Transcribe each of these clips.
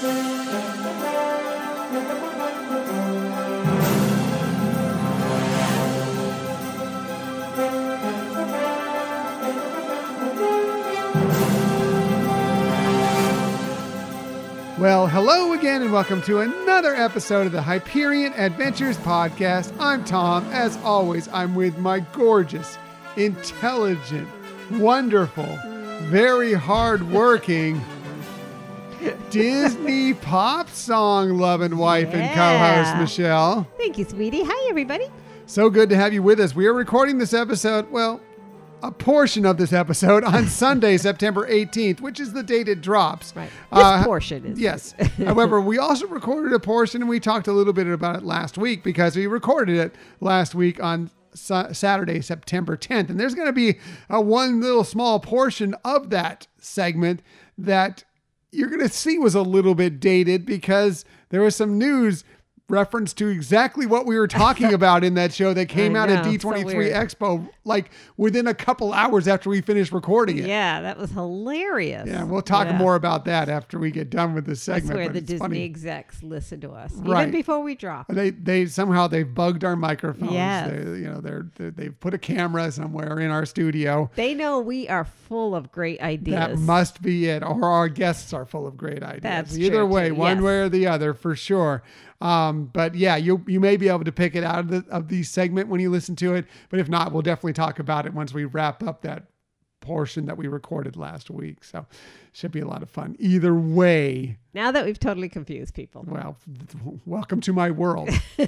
Well, hello again, and welcome to another episode of the Hyperion Adventures Podcast. I'm Tom. As always, I'm with my gorgeous, intelligent, wonderful, very hardworking Disney pop song loving wife and co-host Michelle. Thank you, sweetie. Hi, everybody. So good to have you with us. We are recording this episode, well, a portion of this episode on Sunday, September 18th, which is the date it drops. Right. This Uh, portion is. Yes. However, we also recorded a portion and we talked a little bit about it last week because we recorded it last week on Sa- Saturday, September 10th. And there's going to be a one little small portion of that segment that you're going to see was a little bit dated because there was some news reference to exactly what we were talking about in that show that came I out at know, so D23 weird. Expo like within a couple hours after we finished recording it. Yeah, that was hilarious. Yeah, we'll talk Yeah. more about that after we get done with this segment. swear but the Disney funny. execs listen to us Right. even before we drop. They they somehow they've bugged our microphones. Yes. They, you know they're, they they've put a camera somewhere in our studio. They know we are full of great ideas. That must be it. Or our guests are full of great ideas. That's Either way, too. one Yes. way or the other, for sure. Um, but yeah, you you may be able to pick it out of the of the segment when you listen to it. But if not, we'll definitely talk about it once we wrap up that portion that we recorded last week. So should be a lot of fun. Either way, now that we've totally confused people. well, welcome to my world.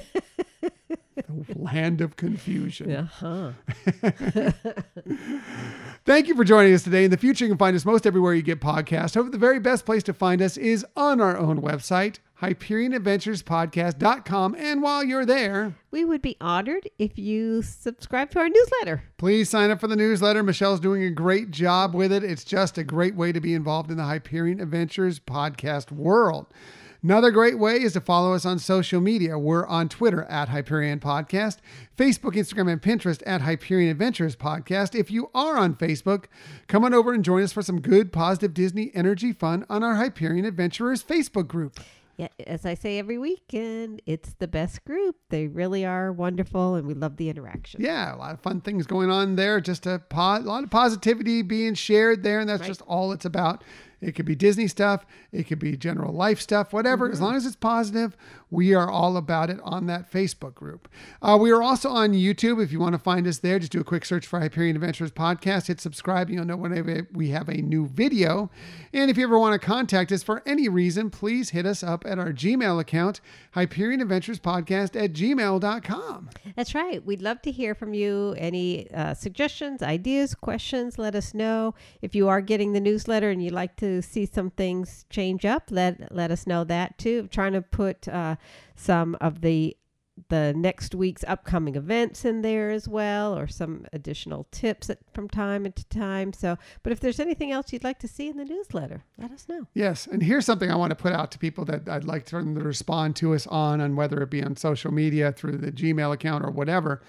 the land of confusion. Uh-huh. Thank you for joining us today. In the future, you can find us most everywhere you get podcasts. However, the very best place to find us is on our own website, HyperionAdventurespodcast.com. And while you're there, We would be honored if you subscribe to our newsletter. please sign up for the newsletter. Michelle's doing a great job with it. It's just a great way to be involved in the Hyperion Adventures podcast world. Another great way is to follow us on social media. We're on Twitter at Hyperion Podcast, Facebook, Instagram, and Pinterest at Hyperion Adventures Podcast. If you are on Facebook, come on over and join us for some good, positive Disney energy fun on our Hyperion Adventurers Facebook group. Yeah, as I say every weekend, it's the best group. They really are wonderful, and we love the interaction. Yeah, a lot of fun things going on there. Just a, po- a lot of positivity being shared there, and that's Right. just all it's about. It could be Disney stuff, it could be general life stuff, whatever. Mm-hmm. As long as it's positive, we are all about it on that Facebook group. Uh, we are also on YouTube. If you want to find us there, just do a quick search for Hyperion Adventures Podcast. Hit subscribe. You'll know whenever we have a new video. And if you ever want to contact us for any reason, please hit us up at our Gmail account, Hyperion Adventures Podcast at gmail.com. That's right. We'd love to hear from you. Any uh, suggestions, ideas, questions, let us know. If you are getting the newsletter and you'd like to see some things change up, let let us know that too. trying to put uh, some of the the next week's upcoming events in there as well, or some additional tips from time to time. So, but if there's anything else you'd like to see in the newsletter, let us know. Yes, and here's something I want to put out to people that I'd like them to respond to us on, on whether it be on social media through the Gmail account or whatever.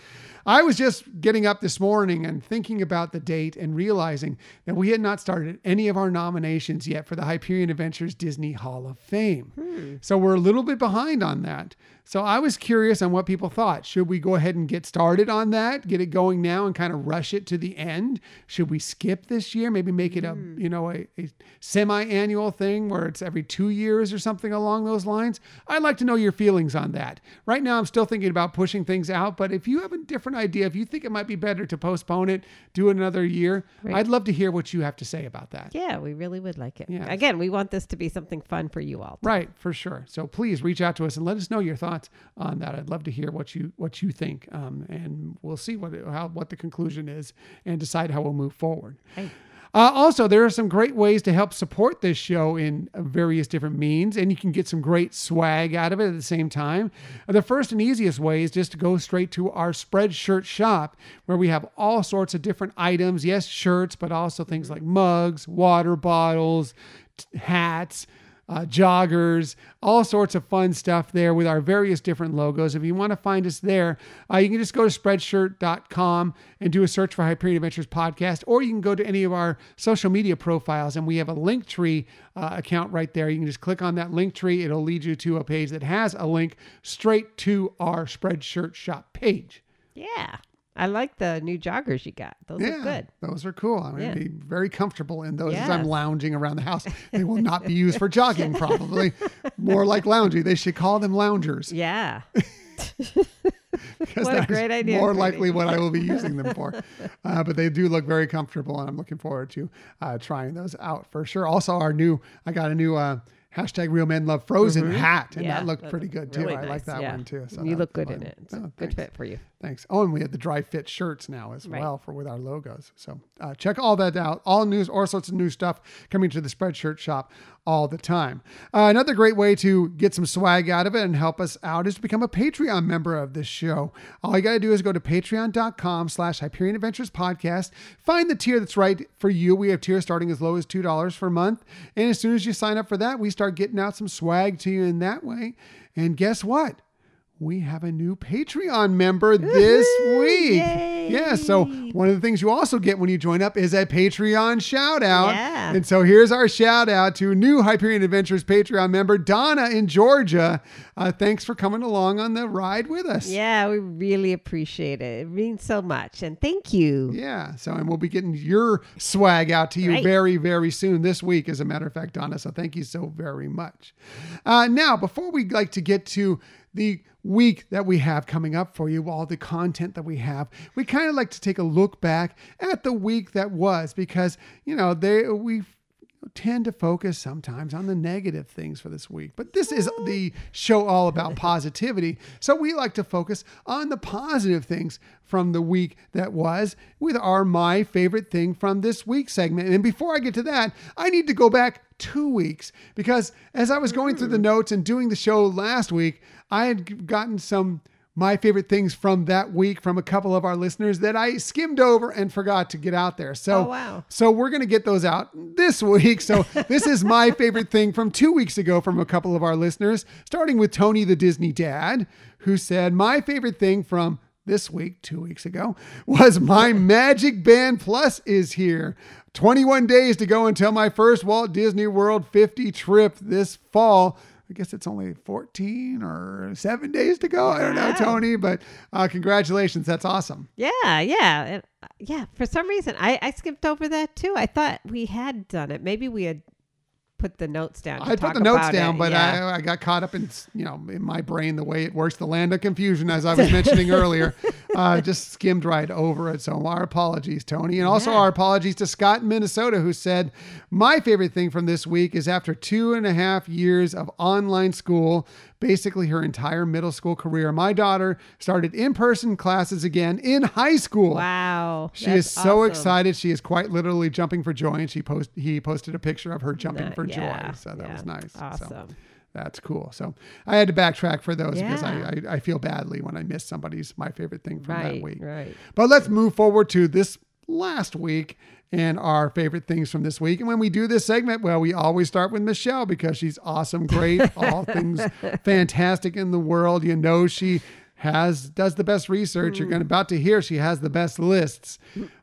I was just getting up this morning and thinking about the date and realizing that we had not started any of our nominations yet for the Hyperion Adventures Disney Hall of Fame. Hmm. So we're a little bit behind on that. So I was curious on what people thought. Should we go ahead and get started on that, get it going now, and kind of rush it to the end? Should we skip this year? Maybe make it a hmm. you know a, a semi-annual thing where it's every two years or something along those lines. I'd like to know your feelings on that. Right now, I'm still thinking about pushing things out, but if you have a different idea, if you think it might be better to postpone it, do it another year, Right. I'd love to hear what you have to say about that. Yeah, we really would like it. Again, we want this to be something fun for you all. Right, for sure. So please reach out to us and let us know your thoughts on that. I'd love to hear what you what you think, um, and we'll see what how what the conclusion is and decide how we'll move forward. Hey. Uh, also, there are some great ways to help support this show in uh, various different means, and you can get some great swag out of it at the same time. Uh, the first and easiest way is just to go straight to our Spreadshirt shop, where we have all sorts of different items. Yes, shirts, but also things like mugs, water bottles, t- hats. Uh, joggers, all sorts of fun stuff there with our various different logos. If you want to find us there, uh, you can just go to spreadshirt.com and do a search for Hyperion Adventures Podcast, or you can go to any of our social media profiles and we have a Linktree uh, account right there. You can just click on that link tree. It'll lead you to a page that has a link straight to our Spreadshirt shop page. Yeah. I like the new joggers you got. Those Yeah, are good. those are cool. I'm Yeah. going to be very comfortable in those as I'm lounging around the house. They will not be used for jogging, probably. More like lounging. They should call them loungers. Yeah. What a great idea, More likely what I will be using them for. Uh, but they do look very comfortable, and I'm looking forward to uh, trying those out for sure. Also, our new, I got a new uh, hashtag Real Men Love Frozen hat, and Mm-hmm. Yeah, that looked pretty good too. really I like that yeah. one too. So you look good in it. It's a Oh, good fit for you. Thanks. Oh, and we have the dry fit shirts now as Right. well for with our logos. So uh, check all that out. All news, all sorts of new stuff coming to the Spreadshirt shop all the time. Uh, another great way to get some swag out of it and help us out is to become a Patreon member of this show. All you got to do is go to patreon.com slash Hyperion Adventures Podcast. Find the tier that's right for you. We have tiers starting as low as $2 per month. And as soon as you sign up for that, we start getting out some swag to you in that way. And guess what? We have a new Patreon member this week. Yay. Yeah, so one of the things you also get when you join up is a Patreon shout out. Yeah. And so here's our shout out to new Hyperion Adventures Patreon member Donna in Georgia. Uh, thanks for coming along on the ride with us. Yeah, we really appreciate it. It means so much. And thank you. Yeah. So, and we'll be getting your swag out to you Right. very, very soon this week, as a matter of fact, Donna. So, thank you so very much. Uh, now, before we like to get to the week that we have coming up for you, all the content that we have, we kind of like to take a look back at the week that was because, you know, they, we tend to focus sometimes on the negative things for this week. But this is the show all about positivity. So we like to focus on the positive things from the week that was with our My Favorite Thing from This Week segment. And before I get to that, I need to go back two weeks because as I was going through the mm. notes and doing the show last week, I had gotten some my favorite things from that week from a couple of our listeners that I skimmed over and forgot to get out there. So Oh, wow. so we're going to get those out this week. So this is my favorite thing from two weeks ago from a couple of our listeners, starting with Tony the Disney Dad, who said, My favorite thing from this week, two weeks ago, was my Magic Band Plus is here. 21 days to go until my first Walt Disney World 50 trip this fall. I guess it's only 14 or seven days to go. I don't know, Tony, but uh, congratulations. That's awesome. Yeah, yeah. And, uh, yeah, for some reason, I, I skipped over that too. I thought we had done it. Maybe we had put the notes down. I put the notes down, it. but yeah. I, I got caught up in you know in my brain the way it works, the land of confusion, as I was mentioning earlier. Uh, just skimmed right over it. So our apologies, Tony, and also Yeah. our apologies to Scott in Minnesota, who said my favorite thing from this week is after two and a half years of online school. Basically, her entire middle school career. My daughter started in person classes again in high school. Wow. She is so awesome. excited. She is quite literally jumping for joy, and she post he posted a picture of her jumping for yeah, joy. So that yeah. was nice. So Awesome. That's cool. So I had to backtrack for those because I, I I feel badly when I miss somebody's my favorite thing from that Right, week. right. But let's move forward to this last week and our favorite things from this week. And when we do this segment, well, we always start with Michelle because she's awesome, great, all things fantastic in the world. You know, she has does the best research. You're going about to hear she has the best lists,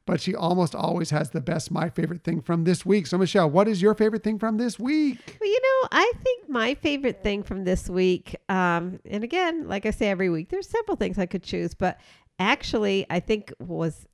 but she almost always has the best my favorite thing from this week. So Michelle, what is your favorite thing from this week? Well, you know, I think my favorite thing from this week, um, and again, like I say every week, there's several things I could choose, but actually, I think was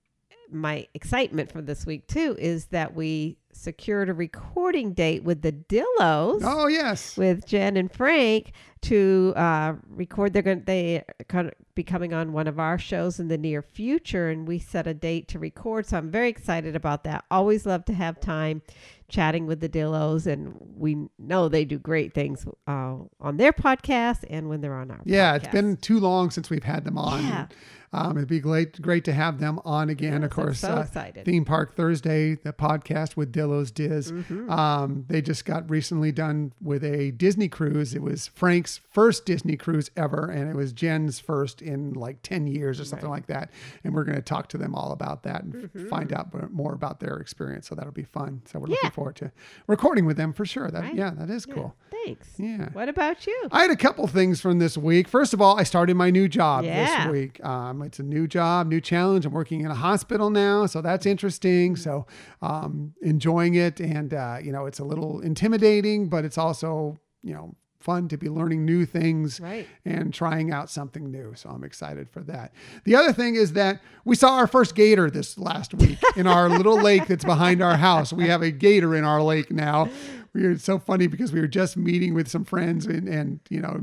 my excitement from this week too is that we secured a recording date with the Dillos. Oh yes. with Jen and Frank to uh, record. They're going. They are going to be coming on one of our shows in the near future, and we set a date to record. So I'm very excited about that. Always love to have time chatting with the Dillos, and we know they do great things uh, on their podcast and when they're on our. Yeah, it's been too long since we've had them on. Yeah. Um, it'd be great, great to have them on again. Yes, of course, I'm so uh, excited. Theme Park Thursday, the podcast with Dillo's Diz. Mm-hmm. Um, they just got recently done with a Disney cruise. It was Frank's first Disney cruise ever, and it was Jen's first in like 10 years or something like that. And we're going to talk to them all about that and f- find out more about their experience. So that'll be fun. So we're looking Mm-hmm. Forward to recording with them for sure. That Right. Yeah, that is cool. Thanks. Yeah. What about you? I had a couple things from this week. First of all, I started my new job Yeah. this week. Um, it's a new job, new challenge. I'm working in a hospital now, so that's interesting. So um, enjoying it, and uh, you know, it's a little intimidating, but it's also you know fun to be learning new things Right. and trying out something new. So I'm excited for that. The other thing is that we saw our first gator this last week in our little lake that's behind our house. We have a gator in our lake now. We were so funny because we were just meeting with some friends and, and you know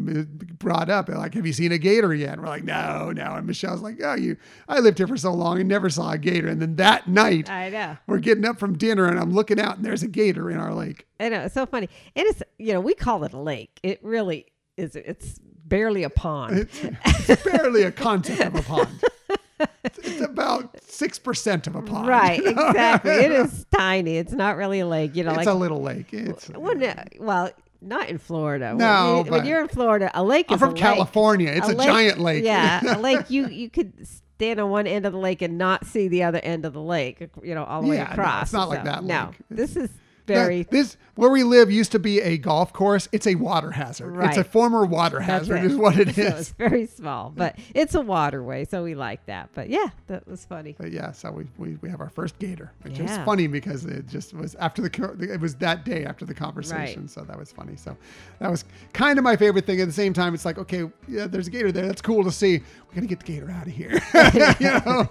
brought up like, have you seen a gator yet? And we're like, no, no. And Michelle's like, oh, you. I lived here for so long and never saw a gator. And then that night I know. we're getting up from dinner and I'm looking out and there's a gator in our lake. I know. It's so funny. And it's, you know, we call it a lake. It really is. It's barely a pond. It's, it's barely a concept of a pond. It's, about six percent of a pond. right. you know? Exactly. it is tiny. It's not really a lake. You know, It's like a little lake. It's. Well, no, well, not in Florida. No, when, you, when you're in Florida, a lake I'm is from a lake. California. It's a, giant lake. Yeah, a lake. You you could stand on one end of the lake and not see the other end of the lake. You know, all the way Yeah, no, across. it's not like So, that No, lake. this is That- very. this where we live used to be a golf course. It's a water hazard. It's a former water That's hazard, it. is what it So is. it's very small, but it's a waterway, so we like that. But yeah, that was funny. But yeah, so we, we, we have our first gator, which is funny because it just was after the it was that day after the conversation, so that was funny. So that was kind of my favorite thing. At the same time, it's like okay, yeah, there's a gator there. That's cool to see. We got to get the gator out of here. you know,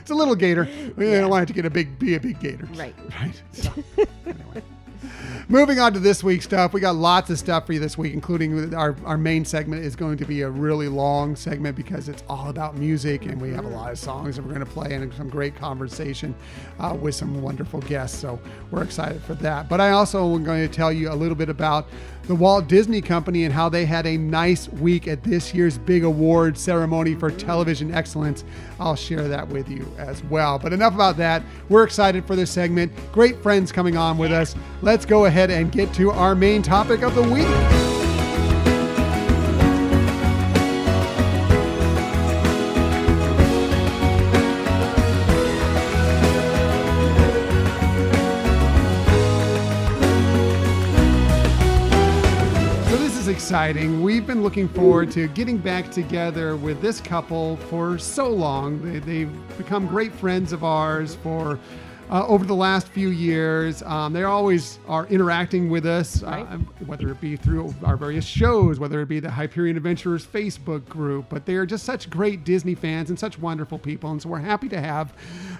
it's a little gator. We don't want it to get a big be a big gator. Right. Right. So anyway. Moving on to this week's stuff, we got lots of stuff for you this week, including our, our main segment is going to be a really long segment because it's all about music and we have a lot of songs that we're going to play and some great conversation uh, with some wonderful guests. So we're excited for that. But I also am going to tell you a little bit about the Walt Disney Company and how they had a nice week at this year's big award ceremony for television excellence. I'll share that with you as well. But enough about that. We're excited for this segment. Great friends coming on with us. Let's go ahead and get to our main topic of the week. Exciting. We've been looking forward to getting back together with this couple for so long. They, they've become great friends of ours for uh, over the last few years. Um, they always are interacting with us, uh, whether it be through our various shows, whether it be the Hyperion Adventurers Facebook group. But they are just such great Disney fans and such wonderful people, and so we're happy to have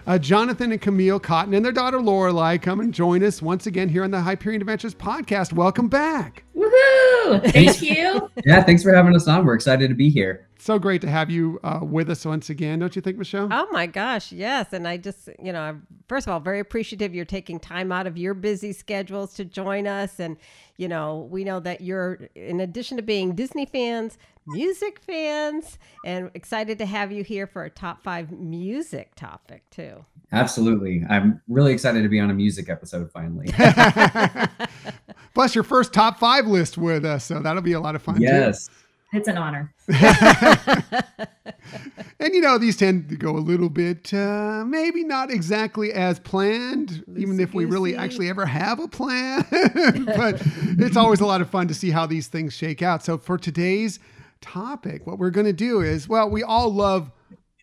uh, Jonathan and Camille Cotton and their daughter Lorelai come and join us once again here on the Hyperion Adventures podcast. Welcome back. Woohoo! Thank you. Yeah, thanks for having us on. We're excited to be here. So great to have you uh, with us once again, don't you think, Michelle? Oh my gosh, yes. And I just, you know, I'm first of all very appreciative you're taking time out of your busy schedules to join us. And, you know, we know that you're, in addition to being Disney fans, music fans, and excited to have you here for a top five music topic too. Absolutely. I'm really excited to be on a music episode finally. Plus, your first top five list with us, so that'll be a lot of fun. too. Yes. It's an honor. And you know, these tend to go a little bit, uh, maybe not exactly as planned, even if we really actually ever have a plan. but it's always a lot of fun to see how these things shake out. So for today's topic, what we're going to do is, well, we all love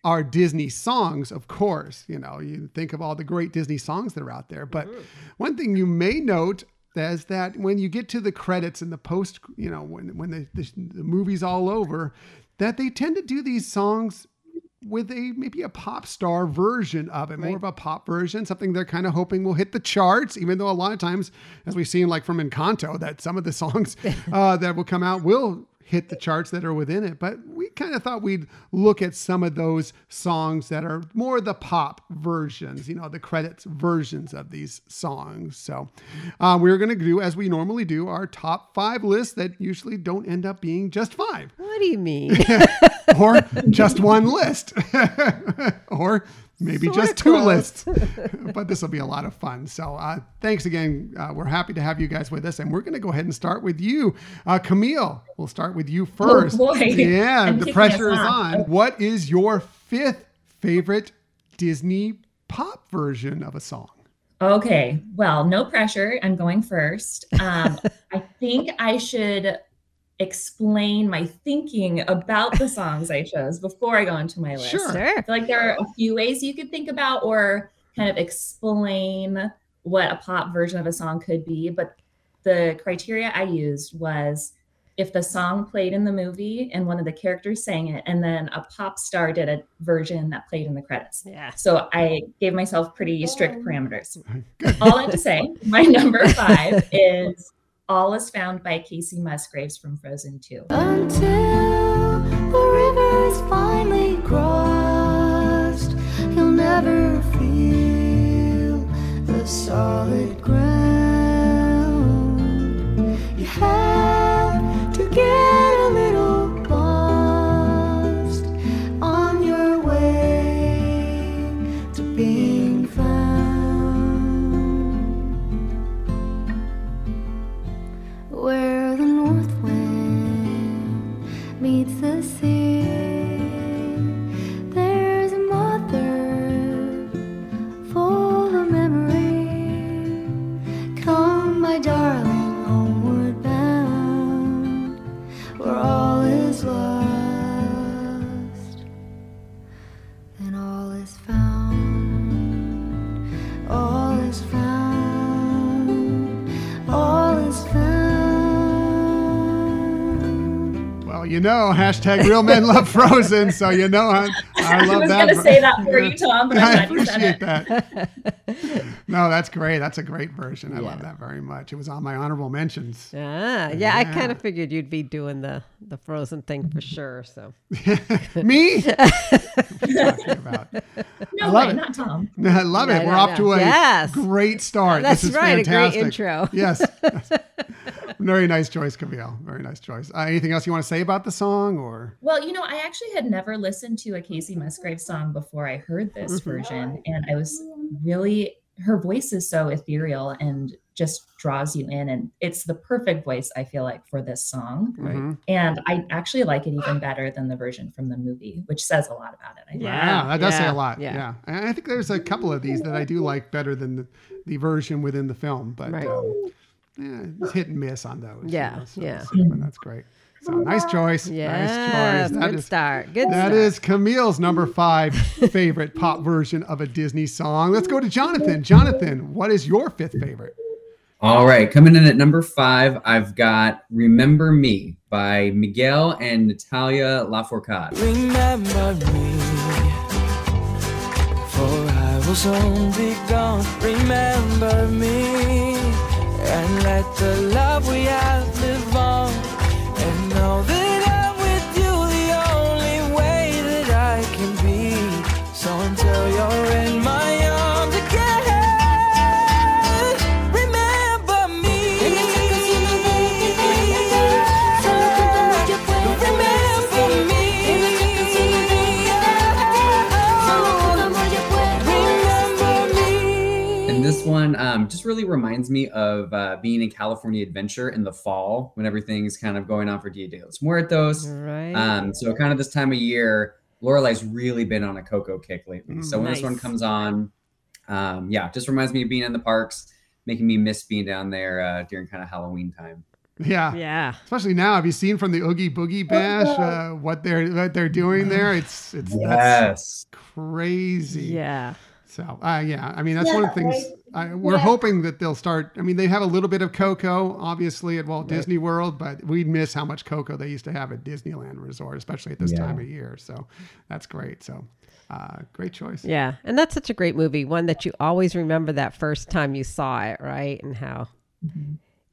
our Disney songs, of course. You know, you think of all the great Disney songs that are out there. But one thing you may note is that when you get to the credits and the post, you know, when when the, the, the movie's all over, that they tend to do these songs with a maybe a pop star version of it, more of a pop version, something they're kind of hoping will hit the charts. Even though a lot of times, as we've seen, like from Encanto, that some of the songs uh, that will come out will hit the charts that are within it. But we kind of thought we'd look at some of those songs that are more the pop versions, you know, the credits versions of these songs. So uh, we're going to do, as we normally do, our top five lists that usually don't end up being just five What do you mean? or just one list, or maybe just two close. lists. but this will be a lot of fun. So uh, thanks again. Uh, we're happy to have you guys with us, and we're going to go ahead and start with you, uh, Camille. We'll start with you first. boy. Yeah, I'm the kicking pressure us is off. on. What is your fifth favorite Disney pop version of a song? Okay. Well, no pressure. I'm going first. Um, I think I should explain my thinking about the songs I chose before I go into my list. Sure. Sure. I feel like there are a few ways you could think about or kind of explain what a pop version of a song could be. But the criteria I used was if the song played in the movie and one of the characters sang it, and then a pop star did a version that played in the credits. Yeah. So I gave myself pretty strict parameters. All that to say, my number five is All Is Found by Kacey Musgraves from Frozen 2. Until the finally crossed, you'll never feel the solid ground. You know, hashtag real men love Frozen, so you know I, I I love was that. going to say that for you, Tom, but I'm I glad you said appreciate it. that. No, that's great. That's a great version. I love that very much. It was on my honorable mentions. Ah, yeah, I kind of figured you'd be doing the the frozen thing for sure. So Me? What are you talking about? No love way, it. not Tom. I love Yeah, it. We're no, off no. to a Yes. great start. That's this is right, a great intro. Yes. Very nice choice, Camille. Very nice choice. Uh, anything else you want to say about the song or? Well, you know, I actually had never listened to a Kacey Musgrave song before I heard this Mm-hmm. version, and I was really her voice is so ethereal and just draws you in, and it's the perfect voice I feel like for this song. Mhm. And I actually like it even better than the version from the movie, which says a lot about it. I think. Yeah. Wow, that does say a lot. yeah. Yeah. And I think there's a couple of these that I do like better than the, the version within the film, but Right. um, yeah, it's hit and miss on those. you Yeah, know, so- yeah. so- but that's great. So nice choice. yeah, nice choice. That good is start. Good that start. is Camille's number five favorite pop version of a Disney song. Let's go to Jonathan. Jonathan, what is your fifth favorite? All right, coming in at number five, I've got "Remember Me" by Miguel and Natalia Lafourcade. Remember me, for I will soon be gone. Remember me, and let the love we have live on. And know that I'm with you the only way that I can be. So until you're in um, just really reminds me of uh, being in California Adventure in the fall when everything's kind of going on for Dia de los Muertos. right. Um, so kind of this time of year, Lorelai's really been on a Coco kick lately. So when this one comes on, um, yeah, just reminds me of being in the parks, making me miss being down there uh, during kind of Halloween time. Yeah. yeah. Especially now, have you seen from the Oogie Boogie Bash uh, what they're what they're doing there? It's it's that's Yes. crazy. Yeah. So uh, yeah, I mean that's one of the things I, we're hoping that they'll start. I mean they have a little bit of Coco, obviously at Walt Disney World, but we miss how much Coco they used to have at Disneyland Resort, especially at this Yeah. time of year. So that's great. So uh, great choice. Yeah. And that's such a great movie. One that you always remember that first time you saw it, right? And how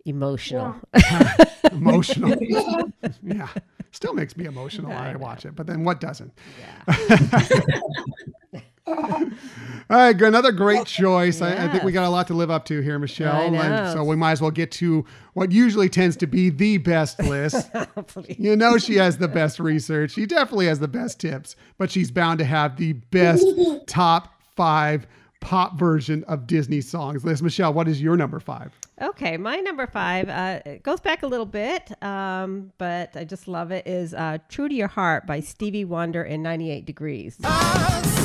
emotional. Emotional. yeah, still makes me emotional when I watch it. But then what doesn't? All right, another great choice. I, I think we got a lot to live up to here, Michelle. I And so we might as well get to what usually tends to be the best list. You know, she has the best research. She definitely has the best tips, but she's bound to have the best top five pop version of Disney songs. Liz, Michelle, what is your number five? Okay, my number five uh, it goes back a little bit, um, but I just love it. Is uh, "True to Your Heart" by Stevie Wonder and 98 Degrees.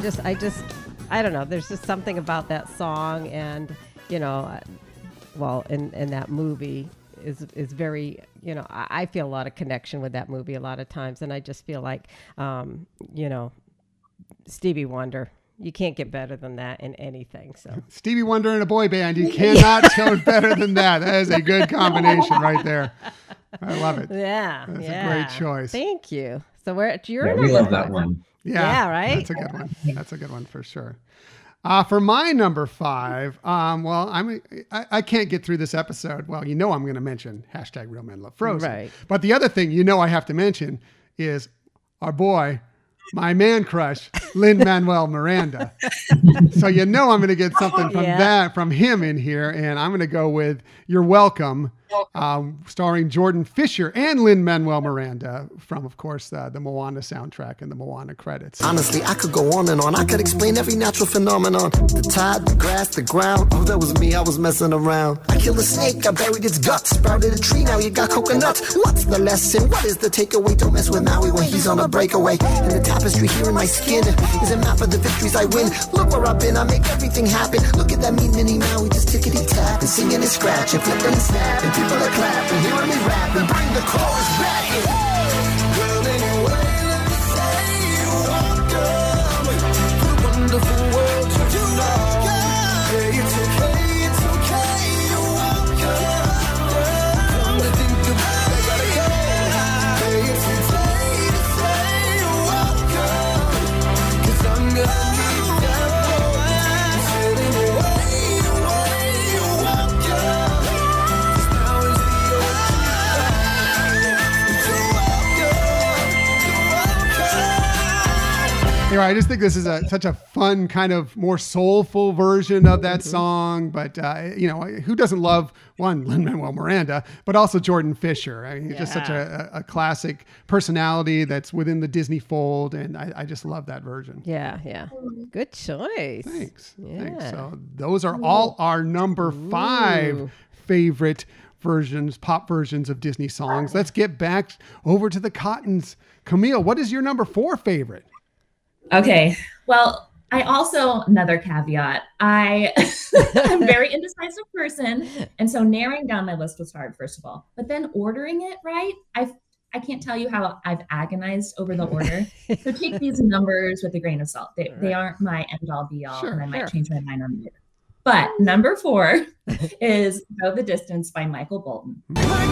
just, I just, I don't know. There's just something about that song, and you know, uh, well, in in that movie is is very, you know, I, I feel a lot of connection with that movie a lot of times, and I just feel like, um, you know, Stevie Wonder. You can't get better than that in anything. So Stevie Wonder and a boy band. You cannot go better than that. That is a good combination right there. I love it. yeah, That's a great choice. Thank you. So we're at your Yeah, we love that five. one. Yeah, Yeah, right? That's a good one. That's a good one for sure. Uh, for my number five, um, well, I'm I, I can't get through this episode. Well, you know I'm going to mention hashtag Real Men Love Frozen. Right. But the other thing you know I have to mention is our boy, my man crush, Lin Manuel Miranda. so you know I'm going to get something from Yeah. that from him in here, and I'm going to go with "You're Welcome." Um, starring Jordan Fisher and Lin Manuel Miranda from, of course, uh, the Moana soundtrack and the Moana credits. Honestly, I could go on and on. I could explain every natural phenomenon. The tide, the grass, the ground. Oh, that was me. I was messing around. I killed a snake. I buried its guts. Sprouted a tree. Now you got coconuts. What's the lesson? What is the takeaway? Don't mess with Maui when he's on a breakaway. And the tapestry here in my skin is a map of the victories I win. Look where I've been. I make everything happen. Look at that mean mini Maui just tickety tap and singing and scratching, flipping and snapping. People are clapping, hearing me rapping. Bring the chorus back. Well, anyway, let me say you're welcome to the wonderful world you Anyway, I just think this is a such a fun kind of more soulful version of that song. But uh, you know, who doesn't love one Lin Manuel Miranda, but also Jordan Fisher? I mean, he's just such a, a, classic personality that's within the Disney fold, and I, I just love that version. Yeah, yeah. Good choice. Thanks. Thanks. So those are all our number five favorite versions, pop versions of Disney songs. Let's get back over to the Cottons. Camille, what is your number four favorite? Okay. Well, I also another caveat. I I'm very indecisive person, and so narrowing down my list was hard. First of all, but then ordering it right, I I can't tell you how I've agonized over the order. so take these numbers with a grain of salt. They they aren't my end all be all, Sure, and I might sure. change my mind on it. But number four is "Go the Distance" by Michael Bolton. Like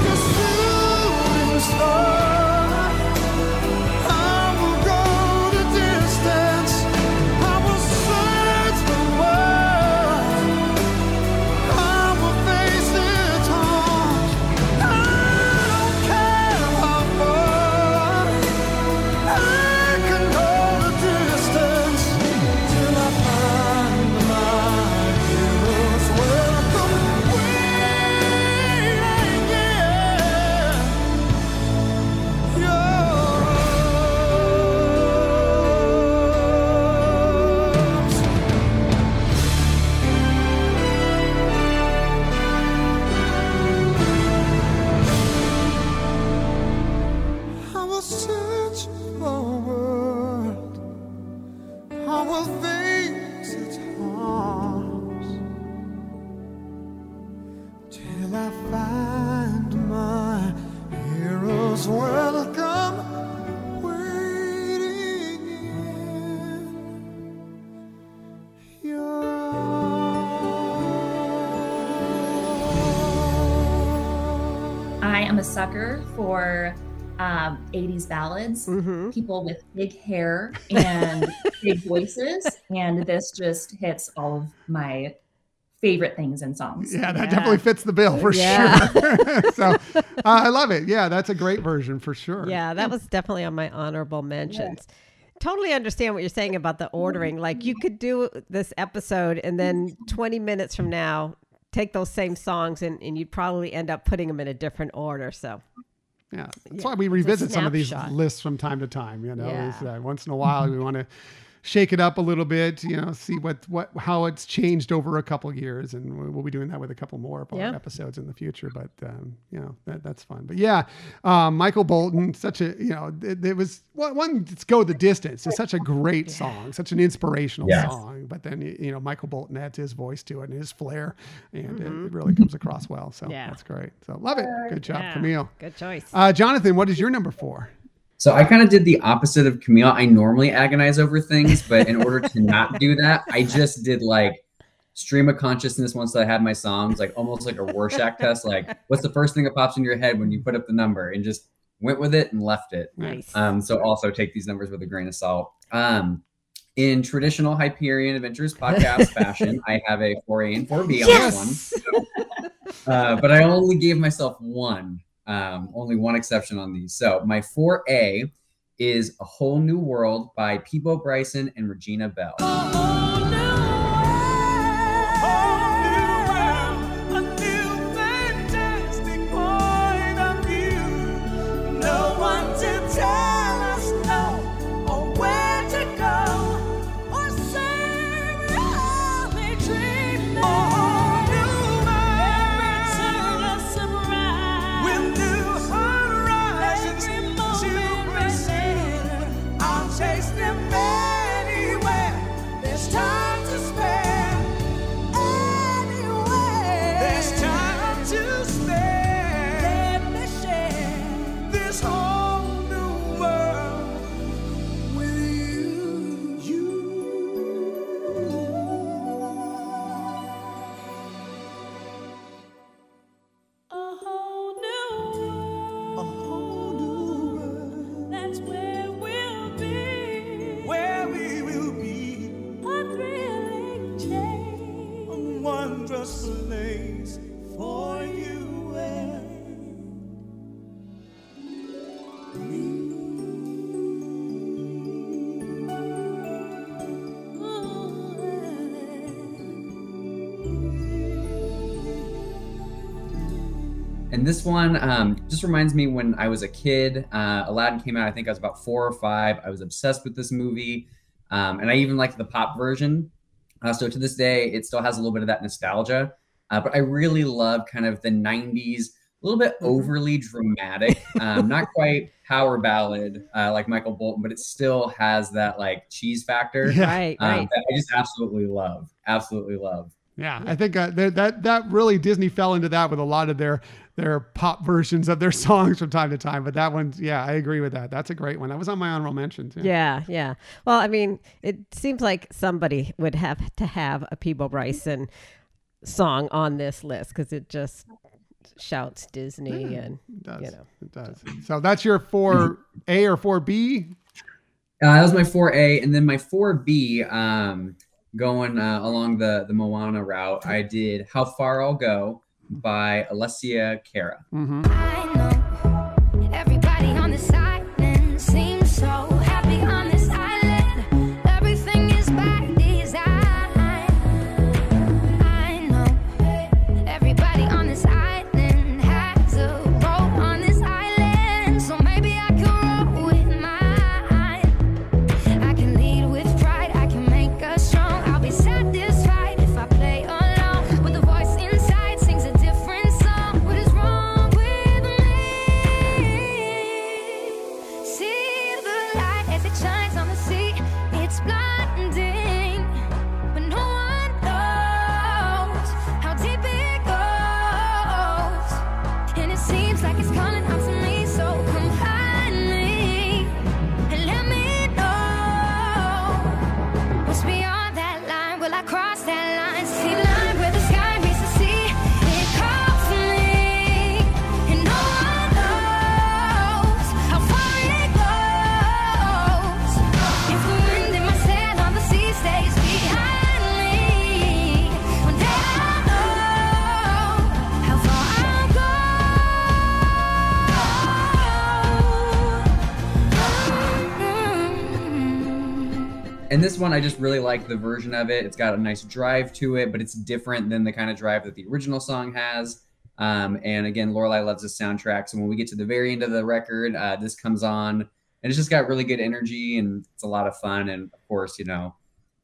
am a sucker for um, 80s ballads, Mm-hmm. people with big hair and big voices. And this just hits all of my favorite things in songs. Yeah, that Yeah. definitely fits the bill for Yeah. sure. so uh, I love it. Yeah, that's a great version for sure. Yeah, that was definitely on my honorable mentions. Totally understand what you're saying about the ordering. Like you could do this episode and then 20 minutes from now take those same songs and, and you'd probably end up putting them in a different order. So Yeah, that's Yeah, why we revisit some of these lists from time to time. You know, Yeah. Uh, once in a while we want to shake it up a little bit, you know, see what what how it's changed over a couple years, and we- we'll be doing that with a couple more Yeah. episodes in the future. But um, you know, that, that's fun. But yeah, um, Michael Bolton, such a you know, it, it was one, one. Let's go the distance. It's such a great song, such an inspirational Yes. song. But then you know, Michael Bolton adds his voice to it and his flair, and it, it really comes across well. So Yeah. that's great. So love it. Good job, Yeah. Camille. Good choice. Uh, Jonathan, what is your number four? So I kind of did the opposite of Camille. I normally agonize over things, but in order to not do that, I just did like stream of consciousness once I had my songs, like almost like a Rorschach test. Like, what's the first thing that pops in your head when you put up the number, and just went with it and left it. nice. Um, so also take these numbers with a grain of salt. Um, in traditional Hyperion Adventures podcast fashion, I have a 4A and 4B on this one. Uh, but I only gave myself one, um, only one exception on these. So my 4A is A Whole New World by Peabo Bryson and Regina Belle. This one um, just reminds me when I was a kid. Uh, Aladdin came out, I think I was about four or five. I was obsessed with this movie. Um, and I even liked the pop version. Uh, so to this day, it still has a little bit of that nostalgia. Uh, but I really love kind of the 90s, a little bit overly dramatic, um, not quite power ballad uh, like Michael Bolton, but it still has that like cheese factor Yeah. Right, um, right. that I just absolutely love. Absolutely love. Yeah, I think uh, that that that really Disney fell into that with a lot of their their pop versions of their songs from time to time. But that one, yeah, I agree with that. That's a great one. That was on my honorable mentions. Yeah, yeah. Well, I mean, it seems like somebody would have to have a Peabo Bryson song on this list because it just shouts Disney and It does. you know. It does. So that's your four A or four B. Uh, that was my 4A, and then my 4B, um, going uh, along the the Moana route, I did "How Far I'll Go" by Alessia Cara. Mm-hmm. This one, I just really like the version of it. It's got a nice drive to it, but it's different than the kind of drive that the original song has. Um, and again, Lorelai loves the soundtrack. So when we get to the very end of the record, uh, this comes on and it's just got really good energy and it's a lot of fun. And of course, you know,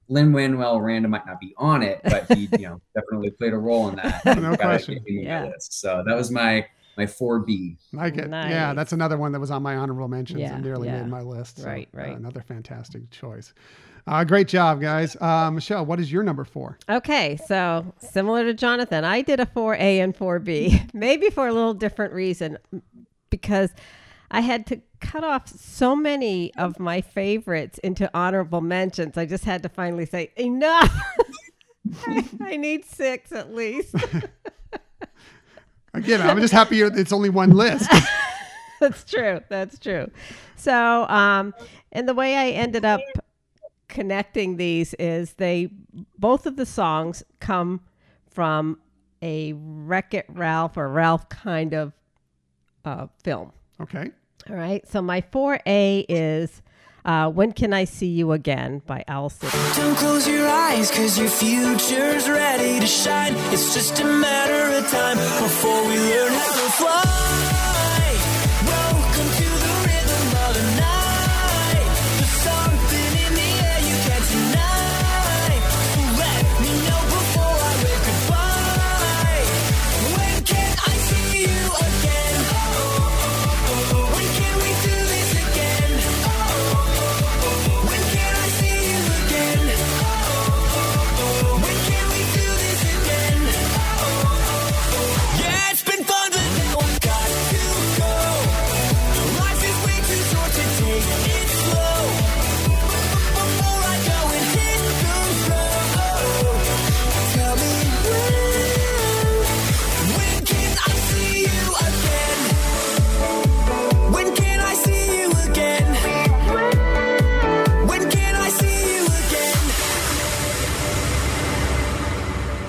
Lin Manuel Miranda might not be on it, but he, you know, definitely played a role in that. No question. get him on my Yeah. list. So that was my my four B. Like it. Yeah, that's another one that was on my honorable mentions Yeah, and nearly yeah. made my list. So, Right, uh, right. another fantastic choice. Uh, great job, guys. Uh, Michelle, what is your number four? Okay, so similar to Jonathan, I did a 4A and 4B, maybe for a little different reason, because I had to cut off so many of my favorites into honorable mentions. I just had to finally say, enough. I, I need six at least. Again, I'm just happy it's only one list. That's true. That's true. So, um, and the way I ended up connecting these is they both of the songs come from a Wreck It Ralph or Ralph kind of uh, film. Okay. All right. So my 4A is uh, When Can I See You Again by Owl City. Don't close your eyes, cause your future's ready to shine. It's just a matter of time before we learn how to fly.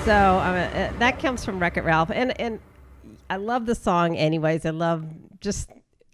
So um, uh, that comes from Wreck It Ralph, and and I love the song. Anyways, I love just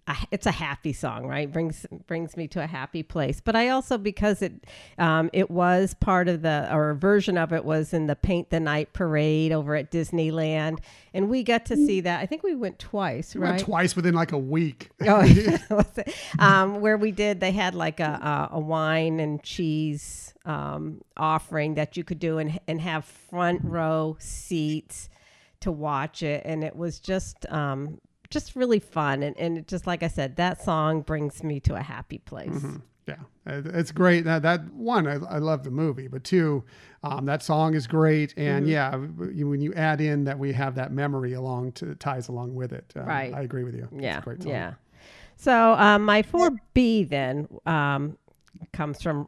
uh, it's a happy song, right? brings brings me to a happy place. But I also because it um, it was part of the or a version of it was in the Paint the Night parade over at Disneyland, and we got to see that. I think we went twice, We right? went twice within like a week. Oh, yeah. Was it? um, where we did, they had like a, a, a wine and cheese um, offering that you could do and, and have front row seats to watch it. And it was just, um, just really fun. And, and it just, like I said, that song brings me to a happy place. Yeah, it's great. That, that one, I, I love the movie, but two, um, that song is great. And Mm-hmm. yeah, you, when you add in that we have that memory along to ties along with it, um, Right. I agree with you. Yeah. Yeah. So um, my 4B then um, comes from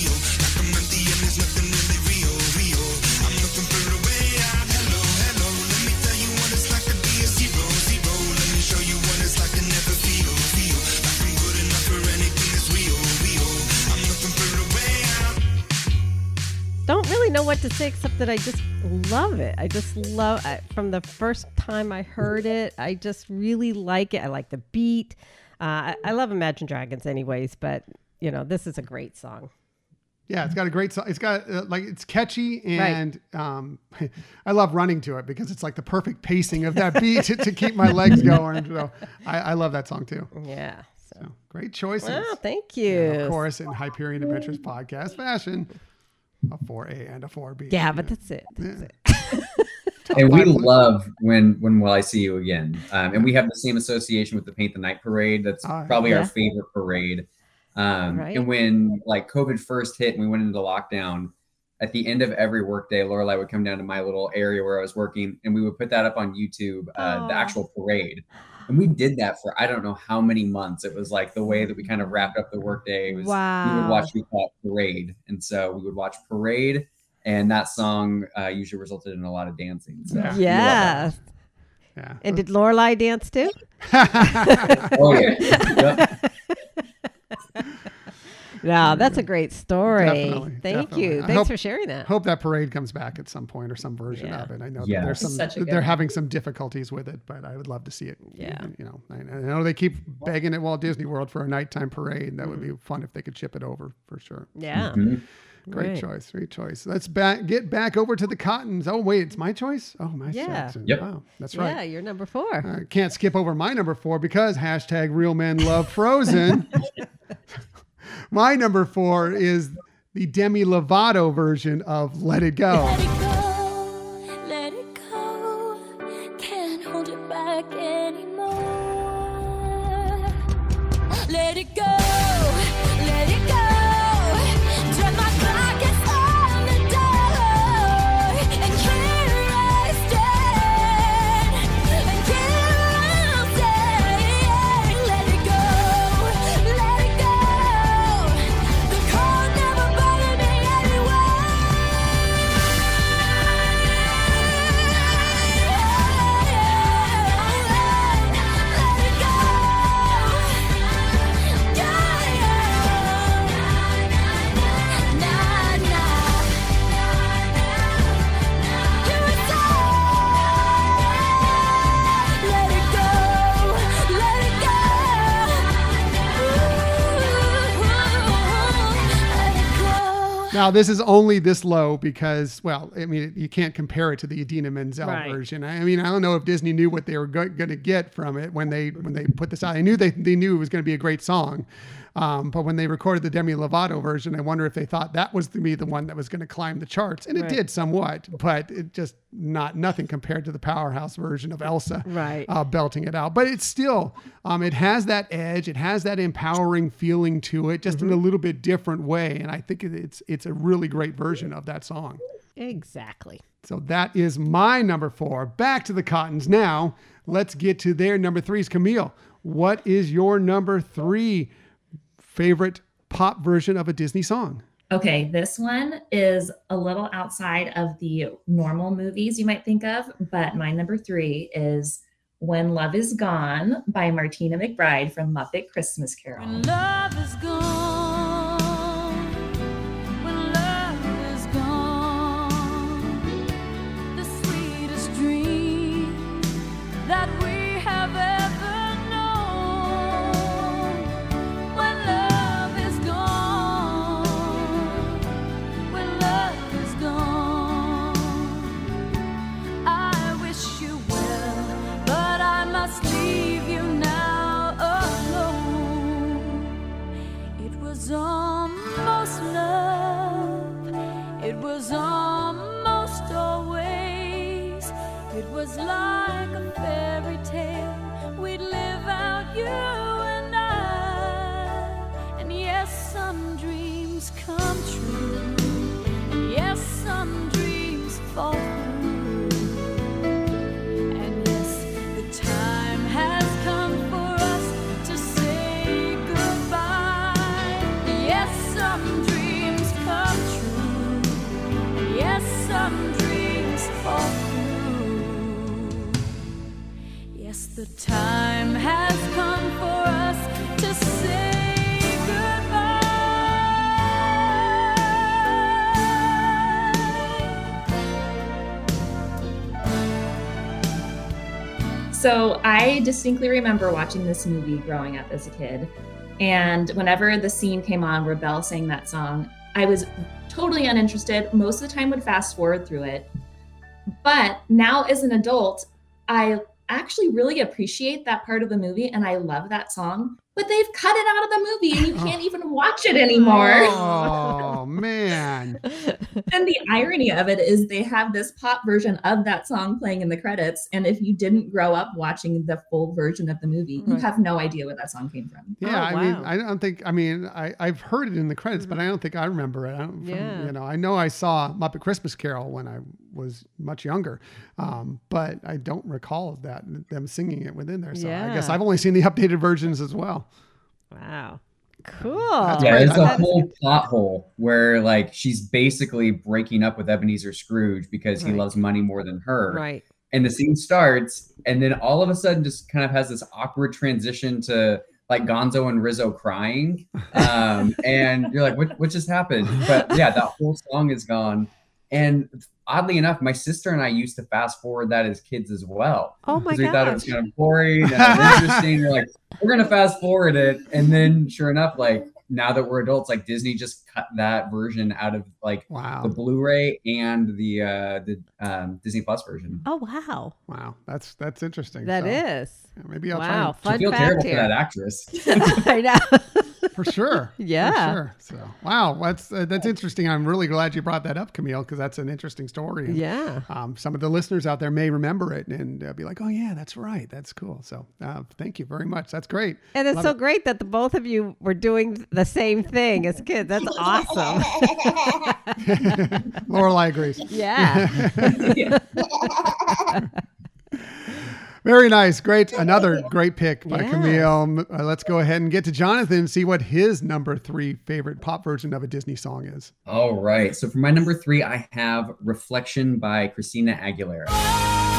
Don't really know what to say except that I just love it. I just love I, from the first time I heard it. I just really like it. I like the beat. Uh, I, I love Imagine Dragons, anyways, but you know this is a great song. Yeah, it's got a great song. It's got uh, like it's catchy and um, I love running to it because it's like the perfect pacing of that beat to, to keep my legs going. So I, I love that song too. Yeah. So, So great choices. oh, thank you. And of course, in Hyperion Adventures podcast fashion, a 4A and a 4B. Yeah, but that's it. That's it. and we love when when will I see you again? Um, and we have the same association with the Paint the Night parade. That's Ah, probably yeah. our favorite parade. Um, Right. And when like COVID first hit and we went into lockdown, at the end of every workday, Lorelai would come down to my little area where I was working, and we would put that up on YouTube, uh, the actual parade. And we did that for I don't know how many months. It was like the way that we kind of wrapped up the workday. Was we would watch we call it parade, and so we would watch parade, and that song uh, usually resulted in a lot to So we love that. Yeah. Yeah. And did Lorelai dance too? Oh yeah. Yep. No, that's a great story. Definitely, Thank definitely. you. I Thanks hope- for sharing that. Hope that parade comes back at some point or some version Yeah. of it. I know Yeah. that there's some Such a they're having some difficulties with it, but I would love to see it. Yeah. You know, I, I know they keep begging at Walt Disney World for a nighttime parade. That would be fun if they could ship it over for sure. Yeah. Mhm. Great Right. choice. Great choice. Let's back get back over to the Cottons. Oh wait, it's my choice. Oh my Yeah. Jackson. Yep. Wow, that's right. Yeah, you're number four. I can't skip over my number four because hashtag real men love Frozen. my number four is the Demi Lovato version of Let It Go. Let it go, Now, this is only this low because, well, I mean, you can't compare it to the Idina Menzel Right. version. I mean, I don't know if Disney knew what they were go- going to get from it when they when they put this out. I knew they they knew it was going to be a great song, um, but when they recorded the Demi Lovato version, I wonder if they thought that was to be the one that was going to climb the charts, and it Right. did somewhat, but it just not nothing compared to the powerhouse version of Elsa Right. uh, belting it out. But it's still, um, it has that edge. It has that empowering feeling to it, just in a little bit different way. And I think it's it's a really great version of that song. Exactly. So that is my number four. Back to the Cottons now. Let's get to their number threes. Camille, what is your number three favorite pop version of a Disney song? Okay, this one is a little outside of the normal movies you might think of, but my number three is When Love Is Gone by Martina McBride from Muppet Christmas Carol. Was almost love. It was almost always. It was like a fairy tale. We'd live out you and I. And yes, some dreams come true. Yes, some dreams fall the time has come for us to say goodbye. So I distinctly remember watching this movie growing up as a kid. And whenever the scene came on where Belle sang that song, I was totally uninterested. Most of the time would fast forward through it. But now as an adult, I actually really appreciate that part of the movie and I love that song. But they've cut it out of the movie and you can't even watch it anymore. Oh man. And the irony of it is they have this pop version of that song playing in the credits. And if you didn't grow up watching the full version of the movie, you have no idea where that song came from. Yeah, Oh, I mean. I don't think. I mean, I I've heard it in the credits, but I don't think I remember it. I don't, from, Yeah. you know, I know I saw Muppet Christmas Carol when I was much younger, um, but I don't recall that them singing it within there. So I guess I've only seen the updated versions as well. Wow. Cool. That's yeah, great. it's a whole plot hole where like she's basically breaking up with Ebenezer Scrooge because he loves money more than her. Right. And the scene starts, and then all of a sudden just kind of has this awkward transition to like Gonzo and Rizzo crying. Um, and you're like, what, what just happened? But yeah, that whole song is gone. And oddly enough, my sister and I used to fast forward that as kids as well. Oh my Because we thought it was kind of boring and interesting. We're like, we're gonna fast forward it, and then sure enough, like now that we're adults, like Disney just cut that version out of like Wow. the Blu-ray and the uh the um, Disney Plus version. Oh wow, Wow. That's that's interesting. that So, is yeah, maybe I'll wow. I Fun feel fact terrible here. for that actress. I know. Try for sure. Yeah. For sure. So wow, that's uh, that's interesting. I'm really glad you brought that up, Camille, because that's an interesting story. And, yeah. Um, some of the listeners out there may remember it and uh, be like, "Oh yeah, that's right. That's cool." So, uh, thank you very much. That's great. And it's Love so it. great that the both of you were doing the same thing as kids. That's awesome. Lorelai agrees. Yeah. Very nice. Great. Another great pick by Yeah. Camille. Uh, let's go ahead and get to Jonathan and see what his number three favorite pop version of a Disney song is. All right. So for my number three, I have Reflection by Christina Aguilera.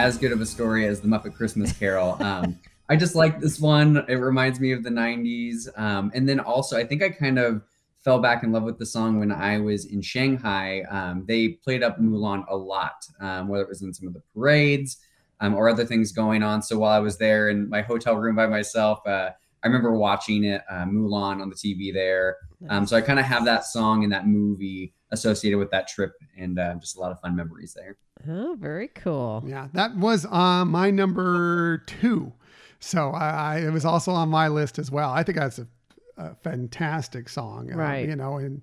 As good of a story as the Muppet Christmas Carol, um, I just like this one. It reminds me of the 90s. Um, and then also, I think I kind of fell back in love with the song when I was in Shanghai. Um, they played up Mulan a lot, um, whether it was in some of the parades um, or other things going on. So while I was there in my hotel room by myself, uh, I remember watching it, uh, Mulan on the TV there. Um, so I kind of have that song in that movie associated with that trip and uh, just a lot of fun memories there. Oh, very cool. Yeah, that was uh, my number two. So I, I, it was also on my list as well. I think that's a, a fantastic song. uh, Right. You know, and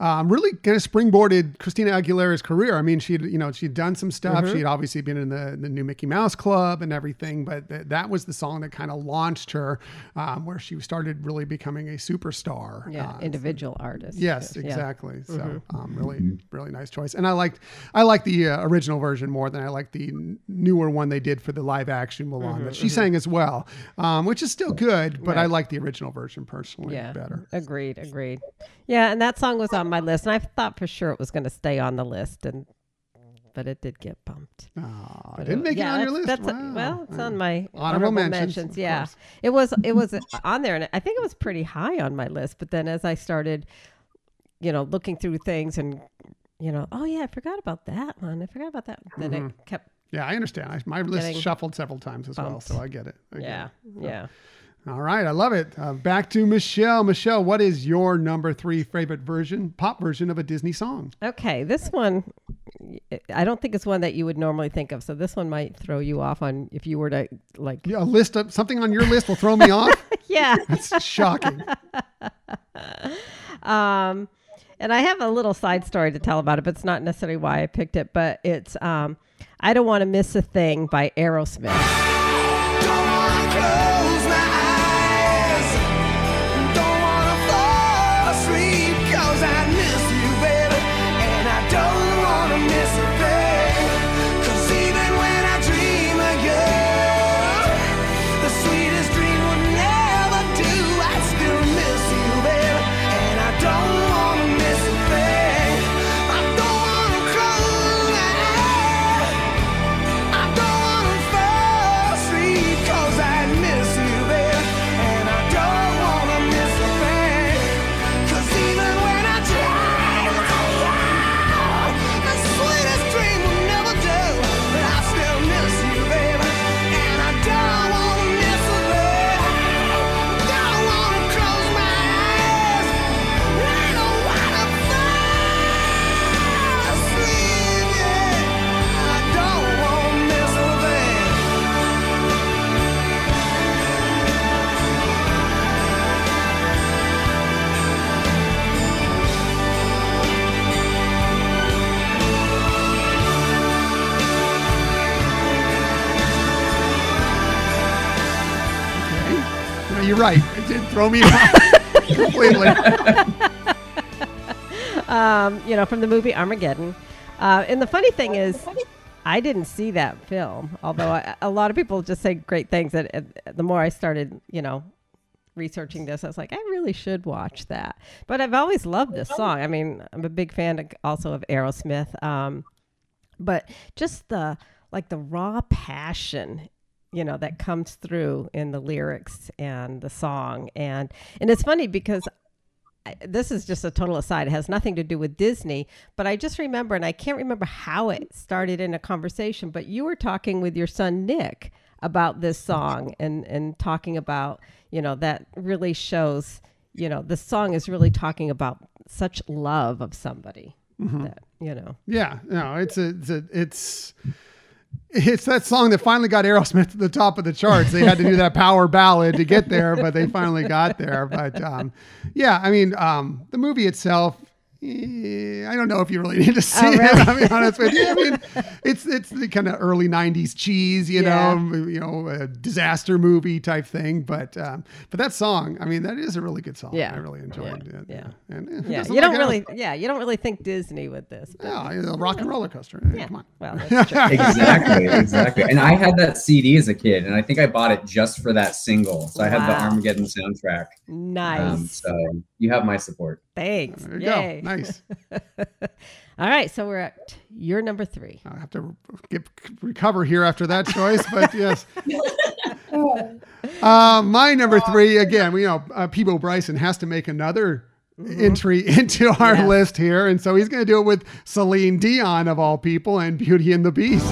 um, really kind of springboarded Christina Aguilera's career. I mean, she'd, you know, she'd done some stuff. Mm-hmm. She'd obviously been in the, the new Mickey Mouse Club and everything, but th- that was the song that kind of launched her, um, where she started really becoming a superstar. Yeah, uh, individual artist. Yes, Yeah. exactly. So, Mm-hmm. um, really, really nice choice. And I liked, I like the uh, original version more than I liked the n- newer one they did for the live action Mulan that she sang as well, um, which is still good. But I Mm-hmm, like the original version personally Yeah. better. Agreed. Agreed. Yeah, and that song was on my list, and I thought for sure it was going to stay on the list, and but it did get bumped. Aw, But didn't it- make yeah, it on your list. that's- wow. a- well, it's on my Honorable honorable, mentions, mentions. yeah, course. it was it was on there, and I think it was pretty high on my list. But then as I started, you know, looking through things and you know, oh yeah, I forgot about that one. I forgot about that. Then Mm-hmm. it kept. Yeah, I understand. I, my list shuffled several times as well, so I get it. I get Yeah, it. yeah. All right, I love it. Uh, back to Michelle. Michelle, what is your number three favorite version, pop version of a Disney song? Okay, this one, I don't think it's one that you would normally think of. So this one might throw you off on if you were to like. Yeah, a list of something on your list will throw me off. Yeah. That's shocking. Um, and I have a little side story to tell about it, but it's not necessarily why I picked it. But it's um, I don't want to miss a thing by Aerosmith. You're right. It did throw me off completely. um, you know, from the movie Armageddon. Uh, and the funny thing is, I didn't see that film, although I, a lot of people just say great things. That uh, the more I started, you know, researching this, I was like, I really should watch that. But I've always loved this song. I mean, I'm a big fan of, also of Aerosmith. Um, but just the like the raw passion you know that comes through in the lyrics and the song. And and it's funny because I, this is just a total aside. It has nothing to do with disney but i just remember and i can't remember how it started in a conversation but you were talking with your son nick about this song and and talking about you know that really shows you know the song is really talking about such love of somebody mm-hmm. that you know. Yeah, no, it's a, it's a, it's it's that song that finally got Aerosmith to the top of the charts. They had to do that power ballad to get there, but they finally got there. But um, yeah, I mean, um, the movie itself. Eh, I don't know if you really need to see Oh, really? it. I'll be honest with you. I mean, it's it's the kind of early '90s cheese, you Yeah. know, you know, a disaster movie type thing. But um, but that song, I mean, that is a really good song. Yeah. I really enjoyed Yeah. it. Yeah. and yeah doesn't you don't really Aerosmith? yeah you don't really think disney with this Yeah, it's a rock and roller coaster. Eh, yeah Come on. well exactly, exactly. And I had that CD as a kid, and I think I bought it just for that single. So I have the Armageddon soundtrack. nice Um, so you have my support. thanks There you Yay. go. Nice. all right so we're at your number three I have to get recover here after that choice, but yes. Uh, my number three again. You know, uh, Peabo Bryson has to make another entry into our Yes. list here, and so he's going to do it with Celine Dion of all people and Beauty and the Beast.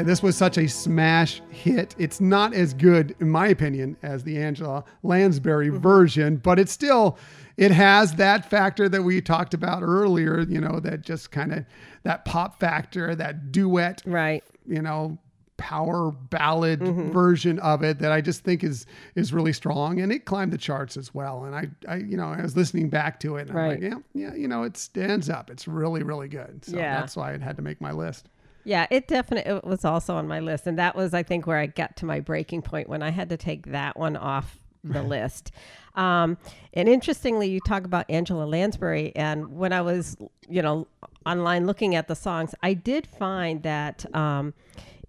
Uh, this was such a smash hit. It's not as good, in my opinion, as the Angela Lansbury version, but it's still, it has that factor that we talked about earlier. You know, that just kind of that pop factor, that duet right you know power ballad version of it that I just think is is really strong and it climbed the charts as well and I I you know I was listening back to it and Right. I'm like yeah yeah you know it stands up it's really really good so Yeah. that's why it had to make my list Yeah, it definitely it was also on my list, and that was I think where I got to my breaking point when I had to take that one off the list. Um, and interestingly, you talk about Angela Lansbury, and when I was you know online looking at the songs, I did find that um,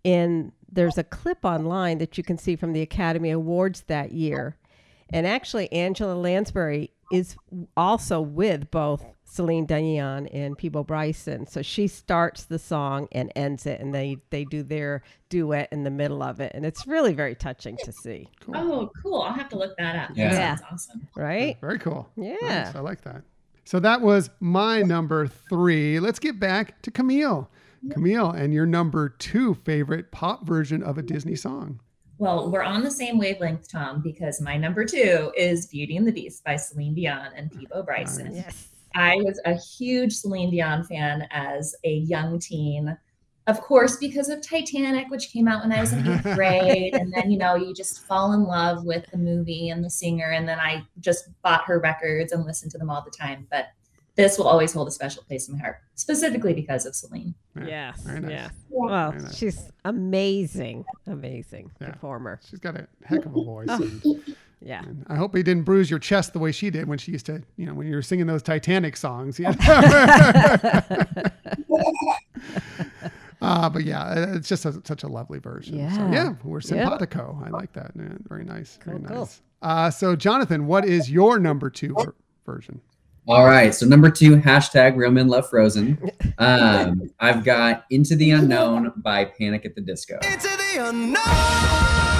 in there's a clip online that you can see from the Academy Awards that year, and actually Angela Lansbury is also with both Celine Dion and Peabo Bryson. So she starts the song and ends it, and they they do their duet in the middle of it, and it's really very touching to see, Oh, cool. I'll have to look that up. Yeah. That sounds awesome. right? very cool Yeah. Nice. I like that so that was my number three let's get back to Camille Camille and your number two favorite pop version of a Disney song Well, we're on the same wavelength, Tom, because my number two is Beauty and the Beast by Celine Dion and Peabo Bryson. Yes. I was a huge Celine Dion fan as a young teen. Of course, because of Titanic, which came out when I was in eighth grade. And then, you know, you just fall in love with the movie and the singer. And then I just bought her records and listened to them all the time. But this will always hold a special place in my heart, specifically because of Celine. Yeah, Yes. nice. Yeah. Well, nice. she's amazing, amazing Yeah. performer. She's got a heck of a voice. Oh. And- Yeah. and I hope he didn't bruise your chest the way she did when she used to, you know, when you were singing those Titanic songs. Yeah. uh, but yeah, it's just a, such a lovely version. So, Yeah. yeah, we're Yep. simpatico. I like that. Yeah, very nice. very Cool, cool. nice. Uh, so, Jonathan, what is your number two ver- version? All right. So number two, hashtag Real Men Love Frozen. Um, I've got Into the Unknown by Panic at the Disco. Into the unknown.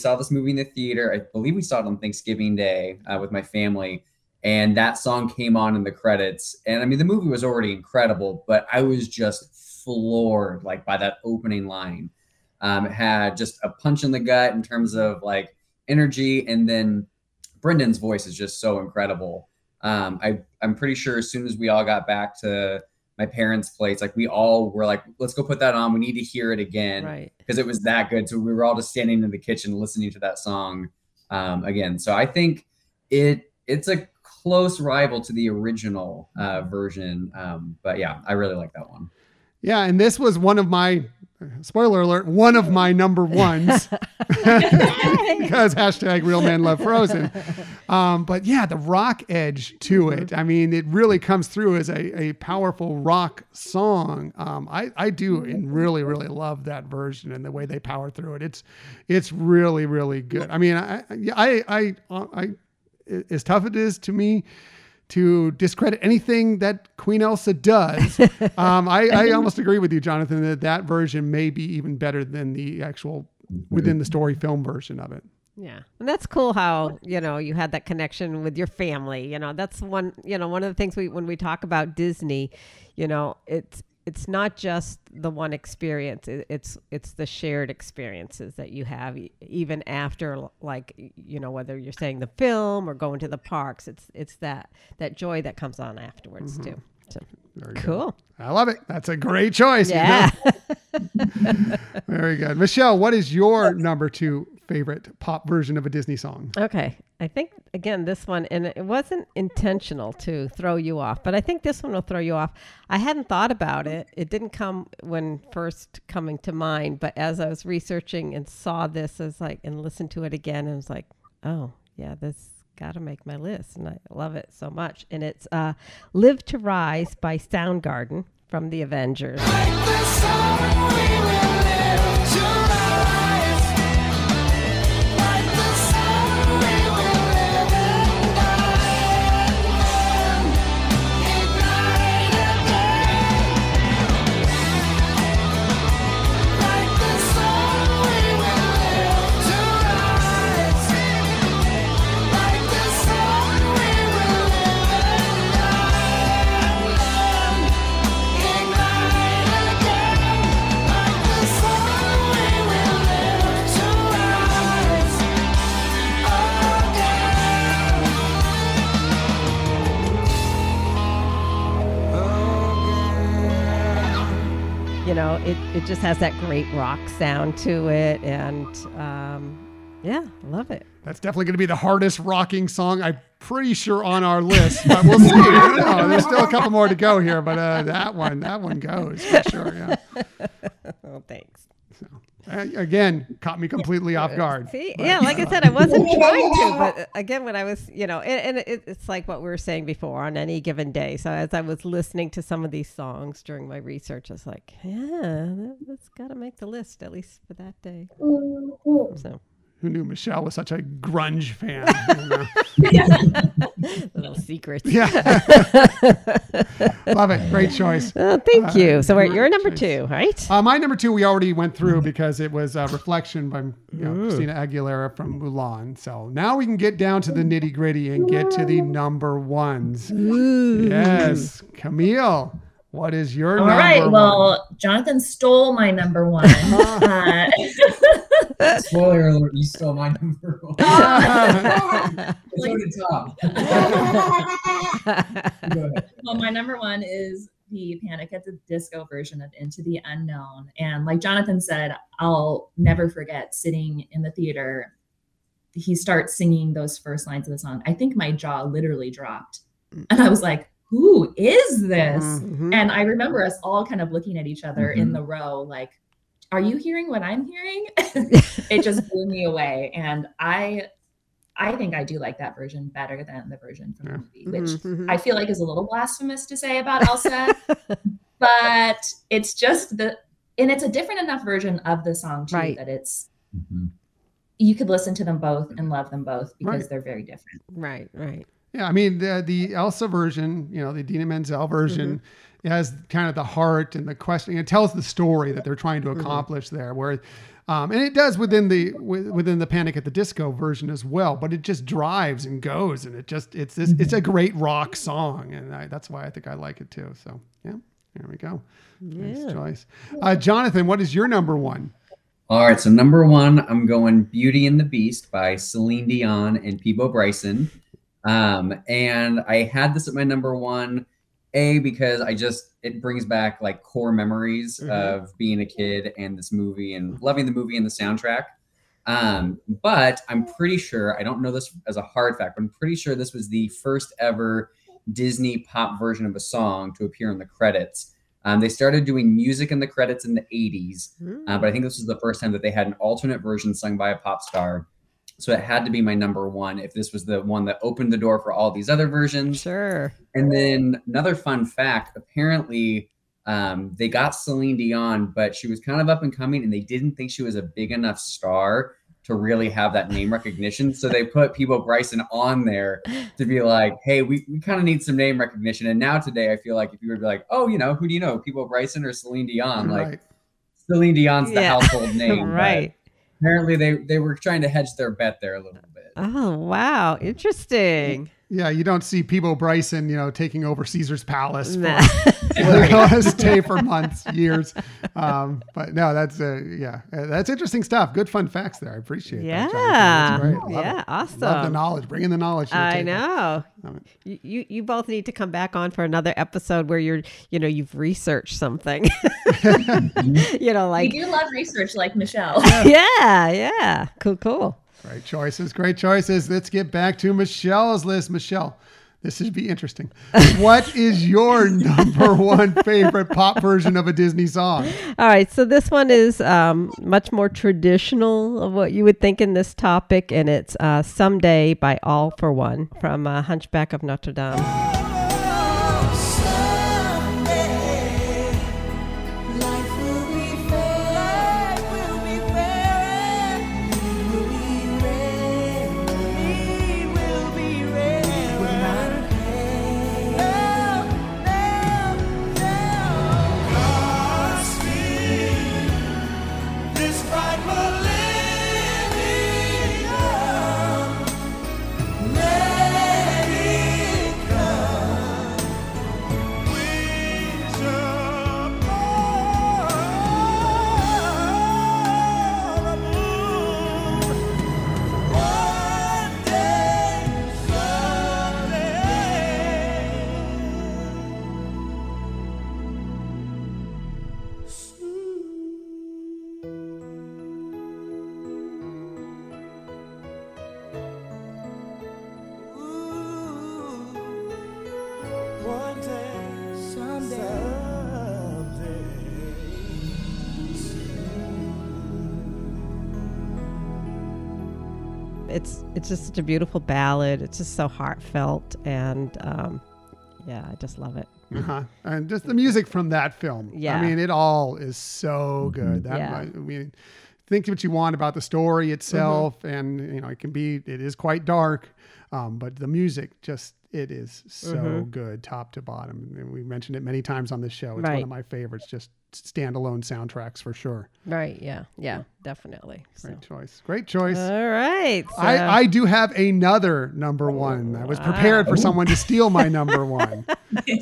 Saw this movie in the theater, I believe we saw it on Thanksgiving Day uh, with my family, and that song came on in the credits. And I mean, the movie was already incredible, but I was just floored like by that opening line. Um, it had just a punch in the gut in terms of like energy, and then Brendan's voice is just so incredible. Um, I I'm pretty sure as soon as we all got back to my parents' place, like we all were like, let's go put that on. We need to hear it again Right. because it was that good. So we were all just standing in the kitchen listening to that song um, again. So I think it it's a close rival to the original uh, version. Um, but yeah, I really like that one. Yeah, and this was one of my spoiler alert, one of my number ones because hashtag real man love frozen. Um, but yeah, the rock edge to it. I mean, it really comes through as a, a powerful rock song. Um, I, I do and really, really love that version and the way they power through it. It's, it's really, really good. I mean, I, I, I, I, I as tough it is to me to discredit anything that Queen Elsa does. um, I, I almost agree with you, Jonathan, that that version may be even better than the actual within the story film version of it. Yeah. And that's cool how, you know, you had that connection with your family. You know, that's one, you know, one of the things we when we talk about Disney, you know, it's it's not just the one experience. It's it's the shared experiences that you have even after like you know whether you're saying the film or going to the parks. It's it's that that joy that comes on afterwards mm-hmm. too. So Very good. cool. I love it. That's a great choice. you know? Yeah. Very good. Michelle, what is your number two favorite pop version of a Disney song? Okay. I think again this one and it wasn't intentional to throw you off, but I think this one will throw you off. I hadn't thought about it. It didn't come when first coming to mind, but as I was researching and saw this as like and listened to it again and was like, "Oh, yeah, this got to make my list." And I love it so much. And it's uh Live to Rise by Soundgarden from the Avengers. It, just has that great rock sound to it and um, Yeah, love it. That's definitely going to be the hardest rocking song I'm pretty sure on our list, but we'll see. I don't know. There's still a couple more to go here, but uh, that one, that one goes for sure. Yeah. Oh, thanks. Uh, again, caught me completely off guard. See, yeah, like I said, I wasn't trying to, but uh, again, when I was, you know, and, and it, it's like what we were saying before on any given day. So as I was listening to some of these songs during my research, I was like, yeah, that, that's got to make the list at least for that day. So Who knew Michelle was such a grunge fan? Little secrets. Yeah. Love it. Great choice. Oh, thank you. So we're, you're number choice. two, right? Uh, my number two, we already went through because it was a reflection by you know, Christina Aguilera from Mulan. So now we can get down to the nitty gritty and get to the number ones. Yes, Camille, what is your All number right. one? Well, Jonathan stole my number one. uh, Spoiler alert, you stole my number one. so did Tom. Well, my number one is the Panic at the Disco version of Into the Unknown. And like Jonathan said, I'll never forget sitting in the theater. He starts singing those first lines of the song. I think my jaw literally dropped. And I was like, who is this? Mhm. And I remember us all kind of looking at each other in Mhm. the row, like, are you hearing what I'm hearing? it just blew me away. And I I think I do like that version better than the version from Yeah. the movie, which Mhm, mhm. I feel like is a little blasphemous to say about Elsa, but it's just the and it's a different enough version of the song too Right. that it's Mhm. you could listen to them both and love them both because Right. they're very different. right, right. Yeah, I mean the the Elsa version, you know, the Idina Menzel version, it has kind of the heart and the question. It tells the story that they're trying to accomplish there. Where, um, and it does within the within the Panic at the Disco version as well. But it just drives and goes, and it just it's this, it's a great rock song, and I, that's why I think I like it too. So yeah, there we go. Nice choice, uh, Jonathan. What is your number one? All right, so number one, I'm going Beauty and the Beast by Celine Dion and Peabo Bryson. Um, and I had this at my number one, A, because I just, it brings back like core memories Mhm. of being a kid and this movie and loving the movie and the soundtrack. Um, but I'm pretty sure, I don't know this as a hard fact, but I'm pretty sure this was the first ever Disney pop version of a song to appear in the credits. Um, they started doing music in the credits in the 80s, uh, but I think this was the first time that they had an alternate version sung by a pop star. So it had to be my number one if this was the one that opened the door for all these other versions. Sure. And then another fun fact apparently, um, they got Celine Dion, but she was kind of up and coming and they didn't think she was a big enough star to really have that name recognition. So they put Peabo Bryson on there to be like, hey, we, we kind of need some name recognition. And now today, I feel like if you were to be like, oh, you know, who do you know? Peabo Bryson or Celine Dion? Like, right. Celine Dion's the Yeah. household name. right. Apparently, they, they were trying to hedge their bet there a little bit. Oh, wow. Interesting. Yeah, you don't see Peabo Bryson, you know, taking over Caesar's palace. for- Nah. stay for months, years. Um, but no, that's uh, yeah, uh, that's interesting stuff. Good fun facts there. I appreciate yeah. that. Jonathan. That's great. Yeah. it. Awesome. Love the knowledge. bringing the knowledge. to the I table. know. You, you you both need to come back on for another episode where you're you know you've researched something. you know, like we like do love research like Michelle. yeah, yeah, cool, cool. Great choices. Great choices. Let's get back to Michelle's list. Michelle, this should be interesting. what is your number one favorite pop version of a Disney song? All right, so this one is um, much more traditional of what you would think in this topic, and it's uh, "Someday" by All-4-One from uh, Hunchback of Notre Dame. It's it's just such a beautiful ballad. It's just so heartfelt, and um, yeah, I just love it. Uh-huh. And just the music from that film. Yeah. I mean, it all is so good. That Yeah. I mean, think what you want about the story itself, Mm-hmm. and you know, it can be it is quite dark, um, but the music just it is so Mm-hmm. good, top to bottom. And we mentioned it many times on this show. It's one of my favorites, just standalone soundtracks for sure. Right? Yeah. Yeah. Definitely. So. Great choice. Great choice. All right. so- I, I do have another number one. I was prepared for someone to steal my number one.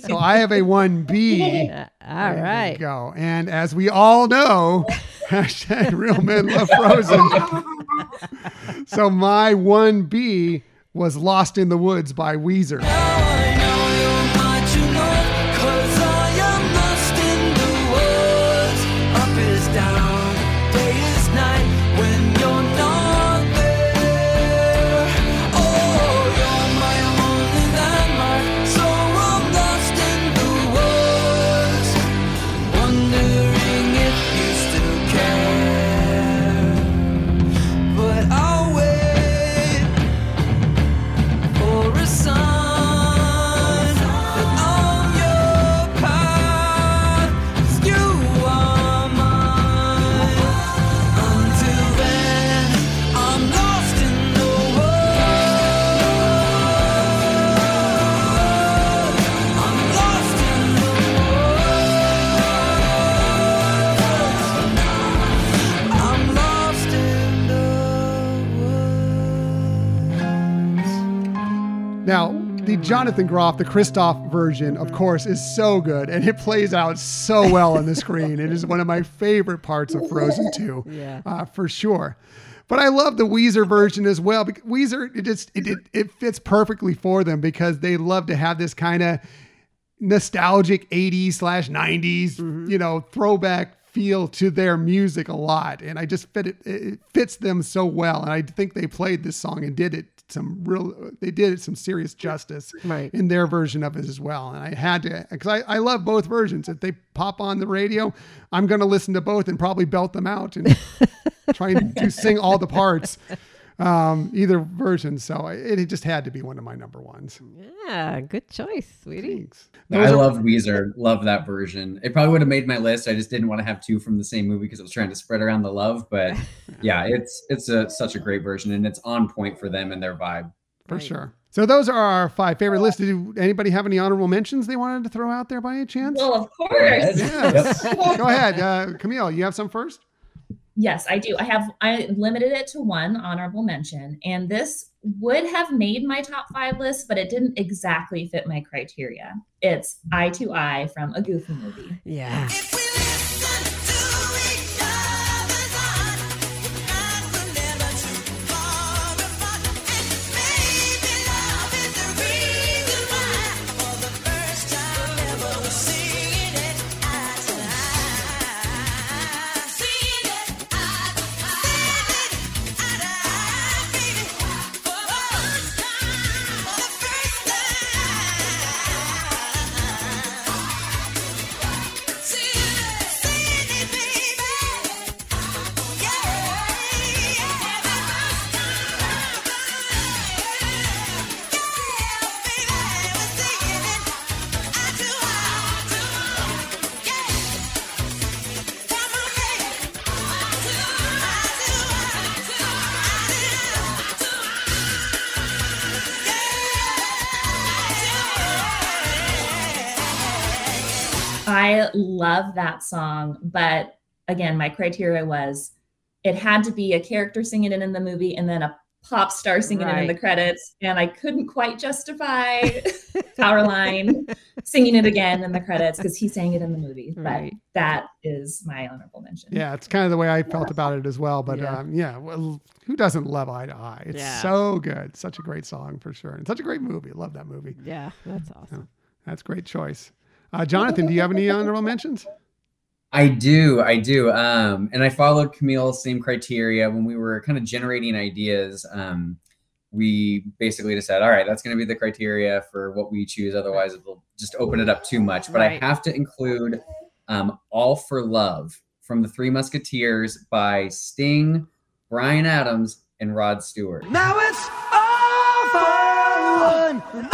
so I have a 1B. Uh, all There right. go. And as we all know, hashtag real men love frozen. so my 1B was Lost in the Woods by Weezer. Jonathan Groff, the Kristoff version, of course, is so good and it plays out so well on the screen. It is one of my favorite parts of Frozen 2, Yeah. uh, for sure. But I love the Weezer version as well. Because Weezer, it just it, it, it fits perfectly for them because they love to have this kind of nostalgic 80s slash 90s, you know, throwback feel to their music a lot. And I just fit it, it fits them so well. And I think they played this song and did it some real, they did some serious justice Right. in their version of it as well. And I had to, because I, I love both versions. If they pop on the radio, I'm going to listen to both and probably belt them out and try and do sing all the parts. Um, either version. So it, it just had to be one of my number ones. Yeah. Good choice, sweetie. Thanks. I love Weezer. Love that version. It probably would have made my list. I just didn't want to have two from the same movie because I was trying to spread around the love. But yeah, it's it's a such a great version and it's on point for them and their vibe. for Right. sure. So those are our five favorite lists. Did anybody have any honorable mentions they wanted to throw out there by any chance? Well, of course. Yes. Go ahead, uh, Camille. You have some first. Yes, I do. I have I limited it to one honorable mention, and this would have made my top five list, but it didn't exactly fit my criteria. It's Eye to Eye from a Goofy movie. Yeah. If that song, but again, my criteria was it had to be a character singing it in the movie and then a pop star singing it in the credits. And I couldn't quite justify Powerline singing it again in the credits because he sang it in the movie. Right. But that is my honorable mention. Yeah, it's kind of the way I felt about it as well. But Yeah. um, yeah, well, who doesn't love Eye to Eye? It's Yeah. so good. Such a great song for sure. And such a great movie. Love that movie. Yeah. That's awesome. That's great choice. Uh, Jonathan, do you have any honorable mentions? I do, I do. Um, and I followed Camille's same criteria when we were kind of generating ideas. Um, we basically just said, all right, that's going to be the criteria for what we choose. Otherwise, it'll just open it up too much. But Right. I have to include um, All for Love from the Three Musketeers by Sting, Bryan Adams, and Rod Stewart. Now it's all for one,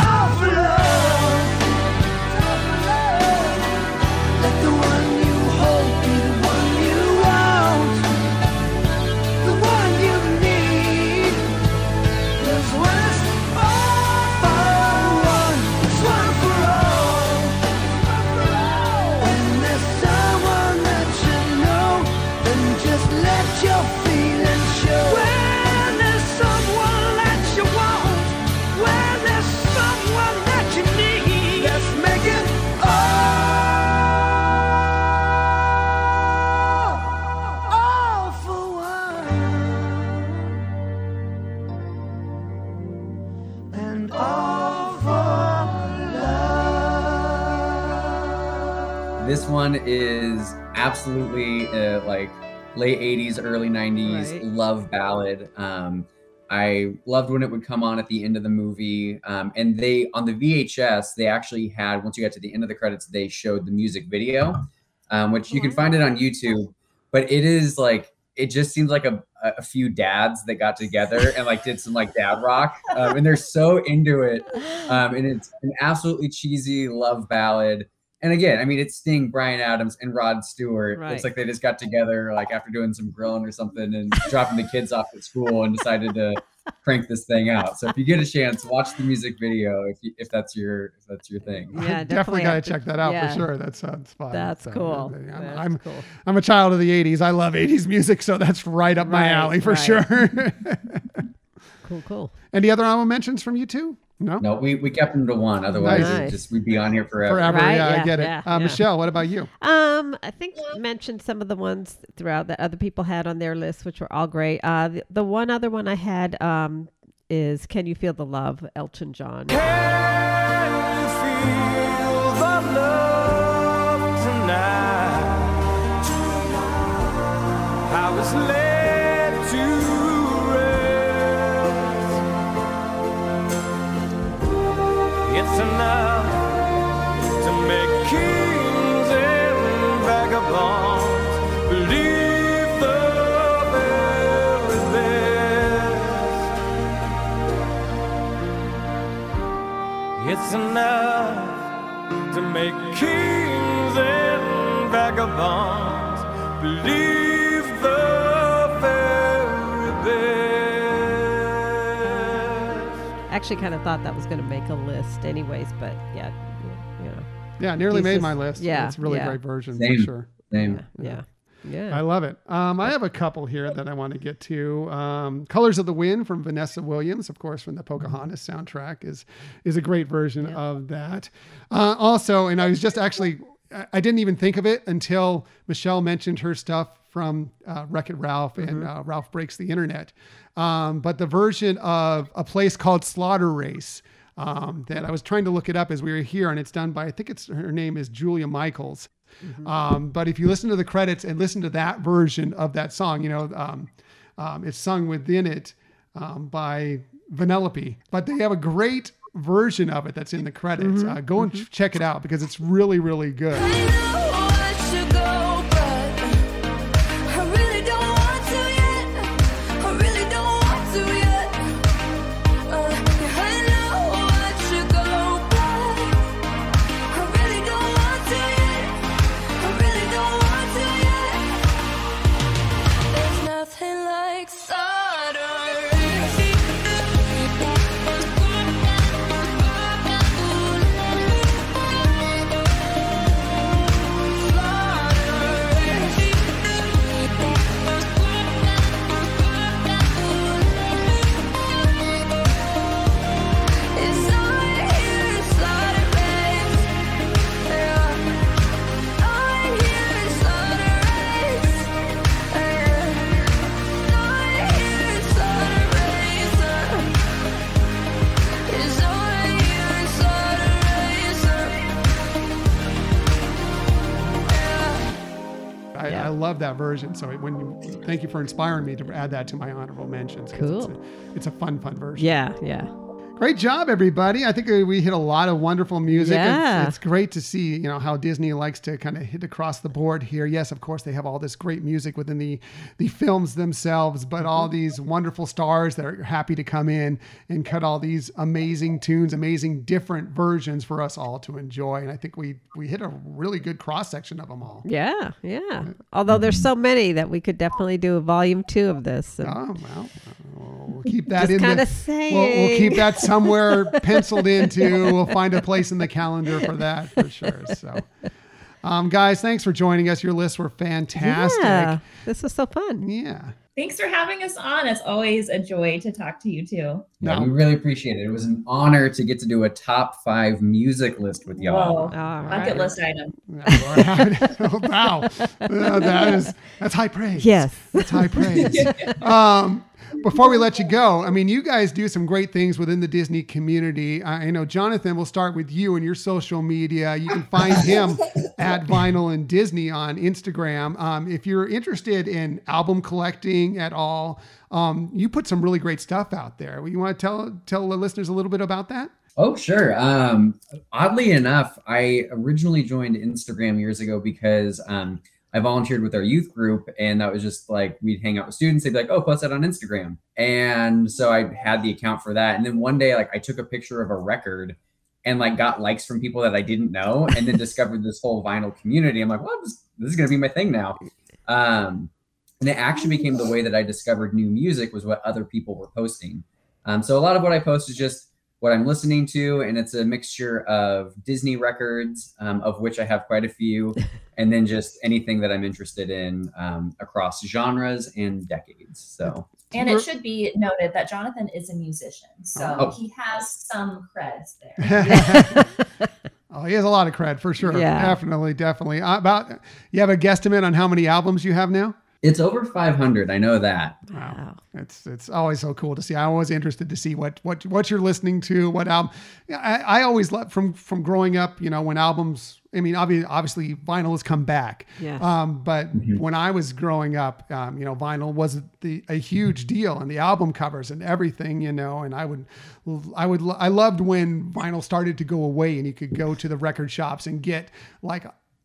one is absolutely uh, like late 80s, early 90s Right. love ballad. Um, I loved when it would come on at the end of the movie. Um, and they, on the VHS, they actually had, once you got to the end of the credits, they showed the music video, um, which you can find it on YouTube. But it is like, it just seems like a, a few dads that got together and like did some like dad rock. Um, and they're so into it um, and it's an absolutely cheesy love ballad. And again, I mean, it's Sting, Bryan Adams, and Rod Stewart. Right. It's like they just got together, like after doing some grilling or something, and dropping the kids off at school, and decided to crank this thing out. So if you get a chance, watch the music video if you, if that's your if that's your thing. Yeah, definitely, got to to- check that out yeah. for sure. That sounds fun. That's So, cool. I'm, That's I'm, cool. I'm a child of the 80s. I love 80s music, so that's right up my alley for right. sure. Cool, cool. Any other honorable mentions from you two? No? No, we, we kept them to one. Otherwise, Nice. it just we'd be on here forever. Forever. Right, Yeah, I yeah, get it. yeah, uh, yeah. Michelle, what about you? Um, I think you mentioned some of the ones throughout that other people had on their list, which were all great. Uh, the, the one other one I had um is "Can You Feel the Love?" Elton John. Can you feel the love tonight? I was led It's enough to make kings and vagabonds believe the very best. It's enough to make kings and vagabonds believe Actually, kind of thought that was going to make a list, anyways, but yeah, you know, Yeah, nearly He's made just- my list. yeah, It's a really yeah. great version Same. for sure. Same. yeah, yeah. I love it. Um, I have a couple here that I want to get to. Um, "Colors of the Wind" from Vanessa Williams, of course, from the Pocahontas soundtrack, is is a great version of that. Uh, also, and I was just actually, I I didn't even think of it until Michelle mentioned her stuff from uh, Wreck It Ralph and uh, Ralph Breaks the Internet. Um, but the version of a place called Slaughter Race. Um, that I was trying to look it up as we were here, and it's done by I think it's her name is Julia Michaels. Um, but if you listen to the credits and listen to that version of that song, you know, um, um, it's sung within it um, by Vanellope. But they have a great version of it that's in the credits. Uh, go and ch- check it out because it's really, really good. That. So when you, thank you for inspiring me to add that to my honorable mentions. 'cause It's Cool. a, it's a fun, fun version. Yeah, yeah. Great job, everybody. I think uh, we hit a lot of wonderful music. It's- Yeah. It's, great to see, you know, how Disney likes to kind of hit across the board here. Yes, of course, they have all this great music within the the films themselves, but all these wonderful stars that are happy to come in and cut all these amazing tunes, amazing different versions for us all to enjoy. And I think we we hit a really good cross section of them all. Yeah, yeah. Although there's so many that we could definitely do a volume two of this. And Oh well, we'll keep that Just in. kinda the, We'll, we'll keep that somewhere penciled into. We'll find a place in the calendar for that for sure. So, um, guys, thanks for joining us. Your lists were fantastic. Yeah, this was so fun. Yeah. Thanks for having us on. It's always a joy to talk to you too. Yeah, No. we really appreciate it. It was an honor to get to do a top five music list with y'all. Whoa. All Bucket right. list item. oh, wow, that is that's high praise. Yes. that's high praise. um, before we let you go, I mean, you guys do some great things within the Disney community. I know, Jonathan, we'll start with you and your social media. You can find him at Vinyl and Disney on Instagram. Um, if you're interested in album collecting at all, um, you put some really great stuff out there. You want to tell tell the listeners a little bit about that? Oh, sure. Um, oddly enough, I originally joined Instagram years ago because um, I volunteered with our youth group, and that was just like we'd hang out with students. They'd be like, "Oh, post that on Instagram," and so I had the account for that. And then one day, like, I took a picture of a record and like got likes from people that I didn't know, and then discovered this whole vinyl community. I'm like, "Well, this, this is gonna be my thing now." Um, and it actually became the way that I discovered new music was what other people were posting. Um, so a lot of what I post is just what I'm listening to, and it's a mixture of Disney records, um, of which I have quite a few, and then just anything that I'm interested in um, across genres and decades. So And it should be noted that Jonathan is a musician, so Oh. he has some creds there. Oh, he has a lot of cred for sure. Yeah. Definitely, definitely. Uh, about you have a guesstimate on how many albums you have now? It's over 500. I know that. Wow. It's it's always so cool to see. I'm always interested to see what what what you're listening to, what album. I, I always love from from growing up. You know, when albums. I mean, obviously, obviously vinyl has come back. Yes. Um, but when I was growing up, um, you know, vinyl was the a huge deal, and the album covers and everything. You know, and I would, I would, I loved when vinyl started to go away, and you could go to the record shops and get like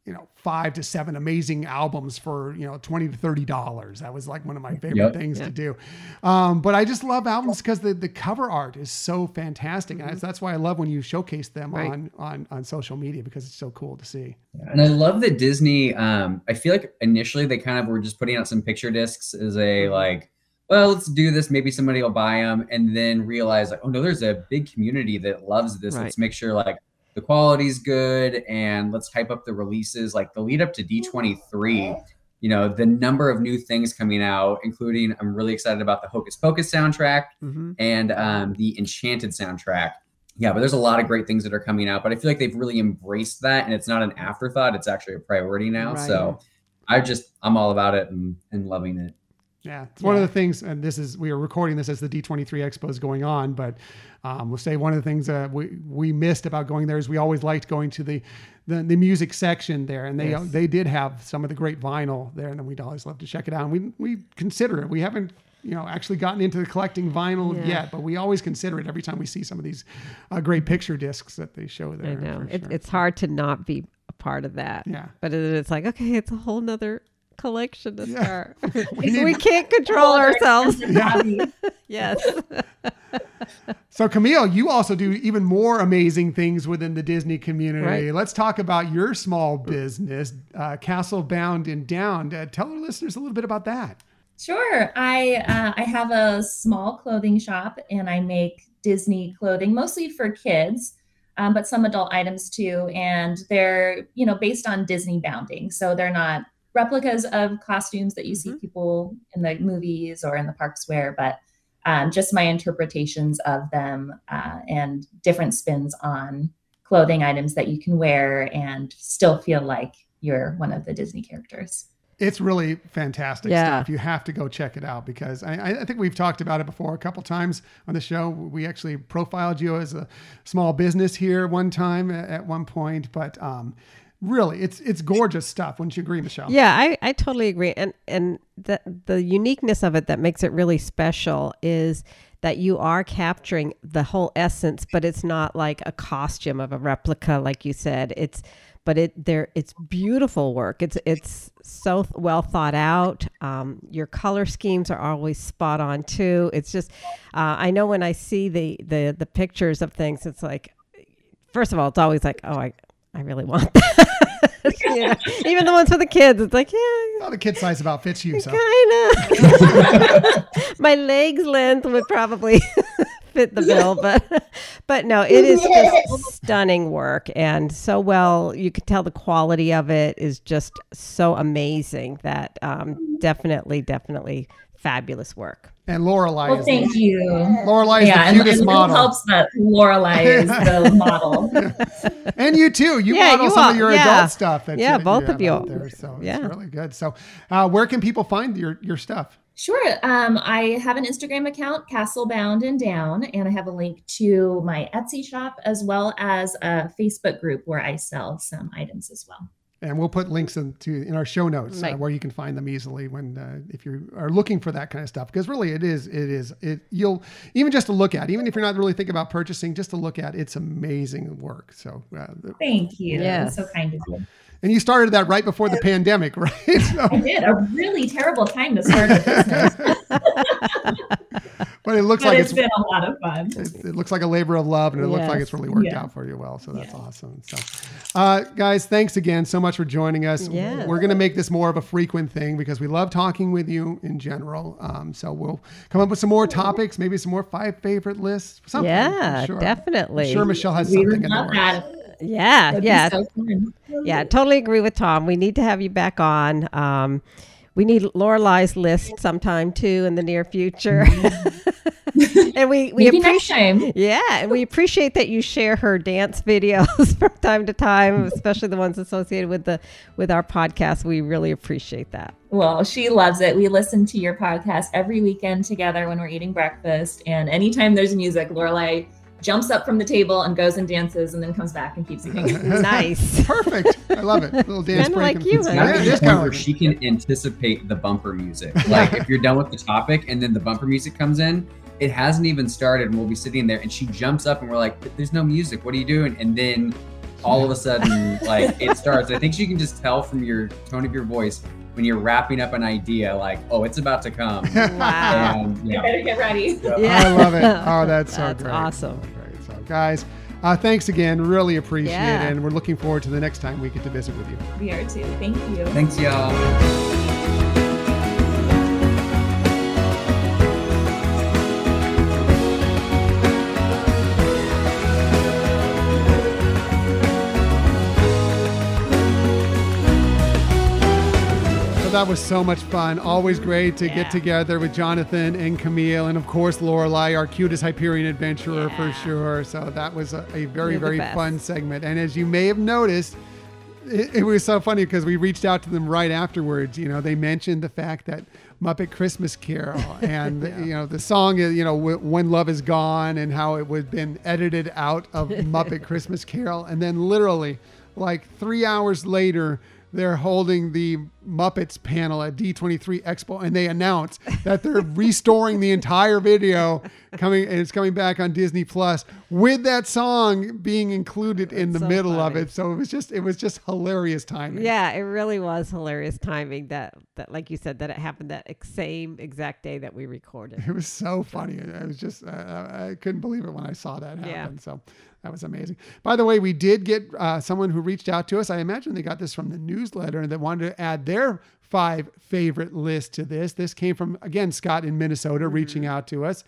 you know five to seven amazing albums for you know 20 to 30 dollars that was like one of my favorite Yep. things to do um, but i just love albums because the, the cover art is so fantastic and that's, that's why i love when you showcase them Right. on, on on social media because it's so cool to see And I love that Disney. Um, I feel like initially they kind of were just putting out some picture discs as a like, well, let's do this. Maybe somebody will buy them, and then realize like, oh no, there's a big community that loves this. Right. Let's make sure like the quality's good, and let's hype up the releases. Like the lead up to D23, you know, the number of new things coming out, including I'm really excited about the Hocus Pocus soundtrack hmm and um, the Enchanted soundtrack. Yeah, but there's a lot of great things that are coming out. But I feel like they've really embraced that, and it's not an afterthought; it's actually a priority now. Right. So I just I'm all about it and, and loving it. Yeah, it's one of the things, and this is we are recording this as the D23 Expo is going on, but um, we'll say one of the things that we we missed about going there is we always liked going to the the, the music section there, and they Yes. they did have some of the great vinyl there, and then we'd always love to check it out. And we we consider it. We haven't you know actually gotten into the collecting vinyl Yeah. yet, but we always consider it every time we see some of these uh, great picture discs that they show there. I know. It, sure. It's hard to not be a part of that. Yeah. But it, it's like, okay, it's a whole nother collection to Yeah. start. need- we can't control ourselves. expensive hobby. yes. So Camille, you also do even more amazing things within the Disney community. Right. Let's talk about your small business, uh, Castle Bound and Down. Uh, tell our listeners a little bit about that. Sure. I uh, I have a small clothing shop and I make Disney clothing mostly for kids, um, but some adult items too. And they're you know based on Disney bounding, so they're not replicas of costumes that you see people in the movies or in the parks wear, but um, just my interpretations of them uh, and different spins on clothing items that you can wear and still feel like you're one of the Disney characters. It's really fantastic Yeah. stuff. You have to go check it out because I, I- I think we've talked about it before a couple times on the show. We actually profiled you as a small business here one time at, at one point, but um, really, it's it's gorgeous stuff. Wouldn't you agree, Michelle? Yeah, I, I totally agree. And and the the uniqueness of it that makes it really special is that you are capturing the whole essence, but it's not like a costume of a replica, like you said. It's but it there it's beautiful work. It's it's so well thought out. Um, your color schemes are always spot on too. It's just uh, I know when I see the the the pictures of things, it's like first of all, it's always like oh I I really want that. You know, even the ones for the kids, it's like yeah. Well, the kid size about fits you. So Kind of. My legs length would probably fit the bill, but but no, it is just stunning work and so well. You could tell the quality of it is just so amazing that um, definitely, definitely fabulous work. And Lorelai Well, is thank the, you. Lorelai is yeah, the and, cutest and it model. helps that Lorelai is the model. And you too. You Yeah, model you some are- of your yeah. adult stuff. That Yeah, you, both you of you. There, so Yeah. it's really good. So, uh, where can people find your your stuff? Sure. Um, I have an Instagram account, Castle Bound and Down, and I have a link to my Etsy shop as well as a Facebook group where I sell some items as well. And we'll put links into in our show notes uh, where you can find them easily when uh, if you are looking for that kind of stuff. Because really, it is it is it you'll even just to look at, even if you're not really thinking about purchasing, just to look at, it's amazing work. So, uh, Thank you. Yes. That's so kind of you. And you started that right before the pandemic, right? So, I did a really terrible time to start a business, but it looks but like it's it's been a lot of fun. it, it looks like a labor of love and it looks like it's really worked Yeah. out for you well so that's Yeah. awesome so uh, guys thanks again so much for joining us Yes. we're going to make this more of a frequent thing because we love talking with you in general um, so we'll come up with some more topics maybe some more five favorite lists something Yeah, sure. definitely. I'm sure michelle has We something would in the love works. that. Yeah, That'd yeah. so. Yeah, totally agree with Tom. We need to have you back on. Um, we need Lorelai's list sometime too in the near future. and we we Maybe appreciate yeah, and we appreciate that you share her dance videos from time to time, especially the ones associated with the with our podcast. We really appreciate that. Well, she loves it. We listen to your podcast every weekend together when we're eating breakfast. And anytime there's music, Lorelai jumps up from the table and goes and dances and then comes back and keeps singing. Nice. perfect i love it little dance Kinda break like and- you, huh? yeah, gotta it be is the kind of where she can anticipate the bumper music. Like if you're done with the topic and then the bumper music comes in, it hasn't even started, and we'll be sitting there, and she jumps up, and we're like, "There's no music. What are you doing?" And then all of a sudden, like it starts. I think she can just tell from your tone of your voice when you're wrapping up an idea, like, "Oh, it's about to come." Wow. and You better get ready. Yeah. I love it. Oh, that's so That's great. awesome. Great. So, guys, uh, thanks again. Really appreciate Yeah. it. And we're looking forward to the next time we get to visit with you. We are too. Thank you. thanks, y'all. So that was so much fun. Always great to Yeah. get together with Jonathan and Camille, and of course Lorelai, our cutest Hyperion adventurer for sure. So that was a, a very very best. fun segment. And as you may have noticed, it, it was so funny because we reached out to them right afterwards. You know, they mentioned the fact that Muppet Christmas Carol and you know the song is you know When Love Is Gone and how it was been edited out of Muppet Christmas Carol, and then literally like three hours later. They're holding the Muppets panel at D23 Expo, and they announce that they're restoring the entire video, coming and it's coming back on Disney Plus with that song being included in the so middle of it. So it was just it was just hilarious timing. Yeah, it really was hilarious timing that that like you said that it happened that ex- same exact day that we recorded. It was so funny. I was just, uh, I couldn't believe it when I saw that happen. Yeah. So that was amazing. By the way, we did get uh, someone who reached out to us. I imagine they got this from the newsletter and they wanted to add their five favorite list to this. This came from, again, Scott in Minnesota reaching out to us.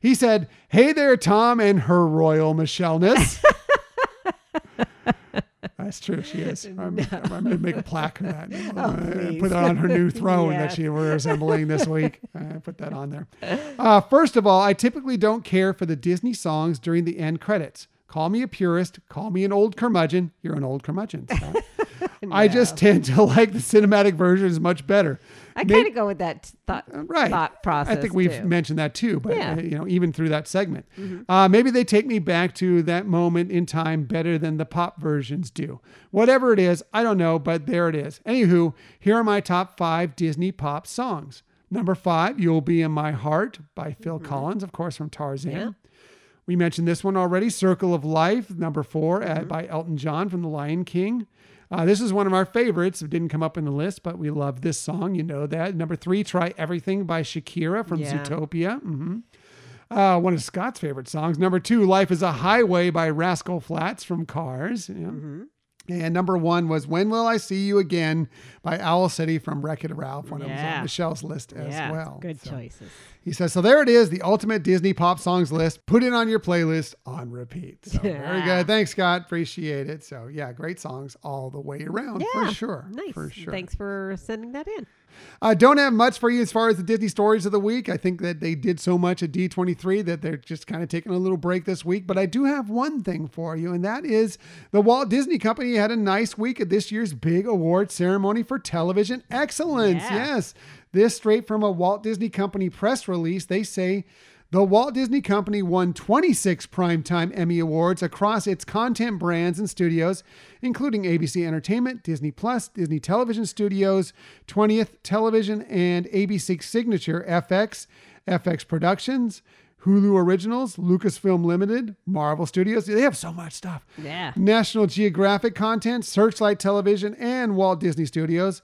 He said, Hey there, Tom and her royal Michelleness. That's true. She is. I'm, I'm going to make a plaque of that. Please. put it on her new throne Yes. that she we're assembling this week. Uh, put that on there. Uh, first of all, I typically don't care for the Disney songs during the end credits. Call me a purist. Call me an old curmudgeon. You're an old curmudgeon. Scott. I just tend to like the cinematic versions much better. I kind of go with that thought right. thought process. I think we've too. mentioned that too, but Yeah. Mm-hmm. uh, you know, even through that segment, uh, maybe they take me back to that moment in time better than the pop versions do. Whatever it is, I don't know, but there it is. Anywho, here are my top five Disney pop songs. Number five, You'll Be in My Heart by Phil Mm-hmm. Collins, of course, from Tarzan. Yeah. We mentioned this one already Circle of Life, number 4 Mm-hmm. uh, by Elton John from The Lion King. Uh, this is one of our favorites. It didn't come up in the list, but we love this song. You know that. Number three, Try Everything by Shakira from Yeah. Zootopia. hmm Uh, one of Scott's favorite songs. Number two, Life is a Highway by Rascal Flatts from Cars. Yeah. Mm-hmm. And number one was When Will I See You Again by Owl City from Wreck It Ralph, one of them was on Michelle's list as yeah, well. good So choices. He says, So there it is, the ultimate Disney pop songs list. Put it on your playlist on repeat. So very good. Thanks, Scott. Appreciate it. So yeah, great songs all the way around Yeah, for sure. Nice. For sure. Thanks for sending that in. I don't have much for you as far as the Disney stories of the week. I think that they did so much at D23 that they're just kind of taking a little break this week. But I do have one thing for you, and that is the Walt Disney Company had a nice week at this year's big award ceremony for television excellence. Yeah. Yes. This straight from a Walt Disney Company press release. They say the Walt Disney Company won 26 Primetime Emmy Awards across its content brands and studios, including ABC Entertainment, Disney Plus, Disney Television Studios, 20th Television, and ABC Signature FX, FX Productions, Hulu Originals, Lucasfilm Limited, Marvel Studios. They have so much stuff. Yeah. National Geographic content, Searchlight Television, and Walt Disney Studios,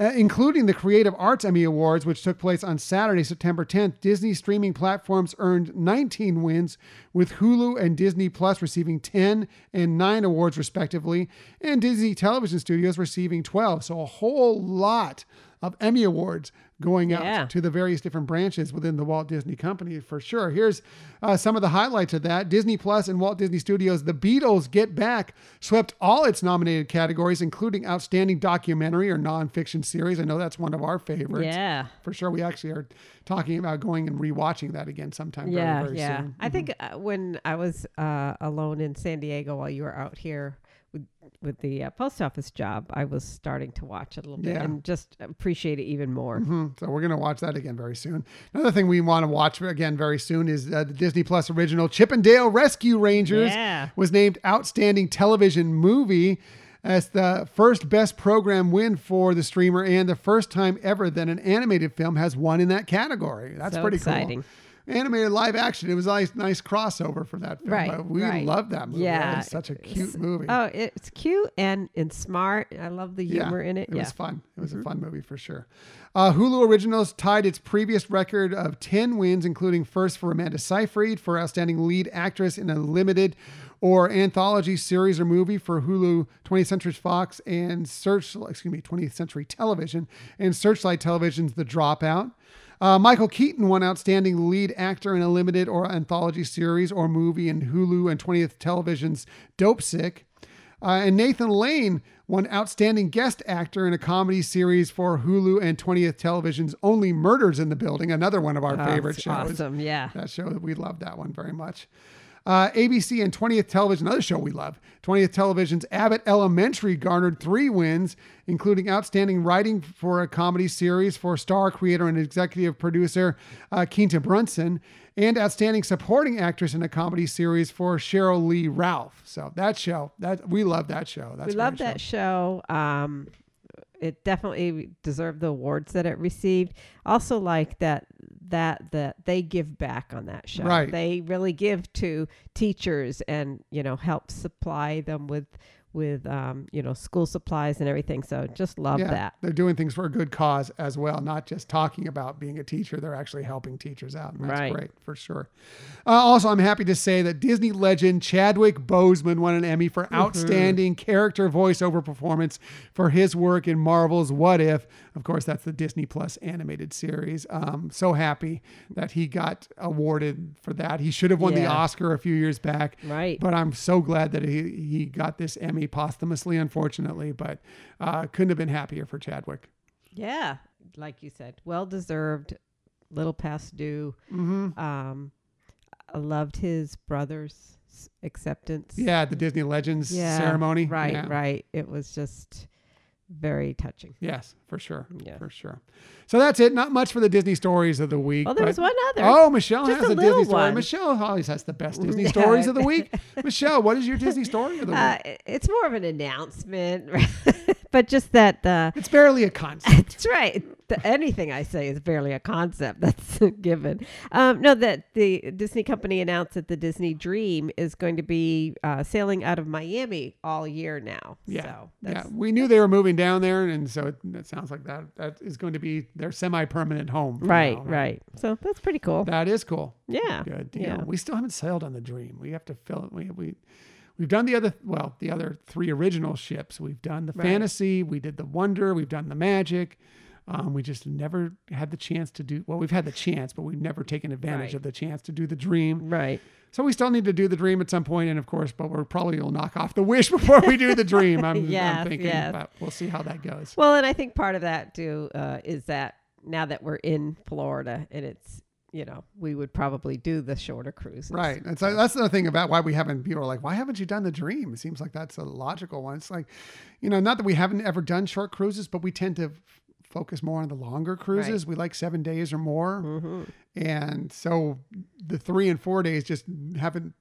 uh, including the Creative Arts Emmy Awards, which took place on Saturday, September 10th. Disney streaming platforms earned 19 wins, with Hulu and Disney Plus receiving 10 and 9 awards, respectively, and Disney Television Studios receiving 12. So a whole lot of Emmy Awards going out Yeah. to the various different branches within the Walt Disney Company for sure. Here's uh, some of the highlights of that Disney Plus and Walt Disney Studios, The Beatles Get Back, swept all its nominated categories, including Outstanding Documentary or Nonfiction Series. I know that's one of our favorites. Yeah. For sure. We actually are talking about going and rewatching that again sometime yeah, very, very yeah. soon. I think uh, when I was uh, alone in San Diego while you were out here with the uh, post office job, I was starting to watch it a little bit Yeah. and just appreciate it even more. Mhm. So we're going to watch that again very soon. Another thing we want to watch again very soon is uh, the Disney Plus original Chip 'n Dale Rescue Rangers Yeah. was named Outstanding Television Movie as the first best program win for the streamer and the first time ever that an animated film has won in that category. That's So pretty exciting. cool. Animated live action. It was a nice, nice crossover for that film. Right, but we right. love that movie. Yeah, It's such a it's- cute movie. Oh, it's cute and and smart. I love the humor in it. It yeah. was fun. It was a fun movie for sure. Uh, Hulu Originals tied its previous record of 10 wins, including first for Amanda Seyfried for Outstanding Lead Actress in a Limited or Anthology Series or Movie for Hulu 20th Century Fox and Search, excuse me, 20th Century Television and Searchlight Television's The Dropout. Uh, Michael Keaton won Outstanding Lead Actor in a Limited or Anthology Series or Movie in Hulu and 20th Television's Dopesick. Uh, and Nathan Lane won Outstanding Guest Actor in a Comedy Series for Hulu and 20th Television's Only Murders in the Building, another one of our Oh, favorite shows. Awesome. Yeah. That show, we love that one very much. Uh, ABC and 20th Television, another show we love. 20th Television's Abbott Elementary garnered three wins, including outstanding writing for a comedy series for star creator and executive producer uh, Quinta Brunson, and outstanding supporting actress in a comedy series for Sheryl Lee Ralph. So that show, that we love that show. That's we love that show. Um, it definitely deserved the awards that it received. Also, like that that that they give back on that show. Right. They really give to teachers and you know help supply them with with um, you know school supplies and everything. So just love yeah, that. They're doing things for a good cause as well, not just talking about being a teacher. They're actually helping teachers out. And that's Right. great for sure. Uh, also, I'm happy to say that Disney legend Chadwick Boseman won an Emmy for outstanding character voiceover performance for his work in Marvel's What If. Of course, that's the Disney Plus animated series. Um, so happy that he got awarded for that. He should have won the Oscar a few years back. Right. But I'm so glad that he, he got this Emmy posthumously, unfortunately. But uh, couldn't have been happier for Chadwick. Yeah, like you said, well deserved. Little past due. Mm-hmm. Um, I loved his brother's acceptance. Yeah, the Disney Legends Yeah, ceremony. Right, Yeah. right. It was just very touching. Yes, for sure. Yeah. For sure. So that's it. Not much for the Disney stories of the week. Oh, there was one other. Oh, Michelle Just has a a, Disney story. one. Michelle always has the best Disney stories of the week. Michelle, what is your Disney story of the week? Uh, it's more of an announcement, but just that uh, it's barely a concept. that's right. the, anything I say is barely a concept. That's a given. Um, no, that the Disney company announced that the Disney Dream is going to be uh, sailing out of Miami all year now. Yeah, So yeah. We knew they were moving down there, and so it, it sounds like that that is going to be their semi-permanent home. right, now, right. So that's pretty cool. That is cool. yeah. Good deal. Yeah. We still haven't sailed on the Dream. We have to fill it. We we we've done the other well, the other three original ships. We've done the Right. Fantasy. We did the Wonder. We've done the Magic. Um, we just never had the chance to do. Well, we've had the chance, but we've never taken advantage Right. of the chance to do the Dream. Right. So we still need to do the Dream at some point, and of course, but we're probably will knock off the Wish before we do the Dream. I'm, Yes, I'm thinking, yes. but we'll see how that goes. Well, and I think part of that too uh, is that now that we're in Florida and it's you know we would probably do the shorter cruises. Right. And so that's the thing about why we haven't, people are like, why haven't you done the dream? It seems like that's a logical one. It's like, you know, not that we haven't ever done short cruises, but we tend to focus more on the longer cruises. We like seven days or more. Mm-hmm. And so the three and four days just haven't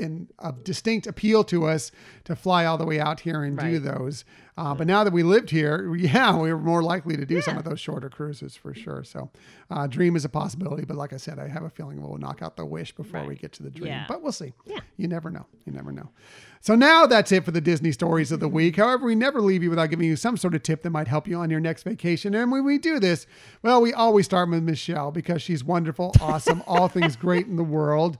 been a distinct appeal to us to fly all the way out here and do those. Uh, but now that we lived here, yeah, we were more likely to do some of those shorter cruises for sure. So, uh, dream is a possibility. But like I said, I have a feeling we'll knock out the wish before we get to the dream. Yeah. But we'll see. Yeah. You never know. You never know. So now that's it for the Disney stories of the week. However, we never leave you without giving you some sort of tip that might help you on your next vacation. And when we do this, well, we always start with Michelle because she's wonderful, awesome, all things great in the world.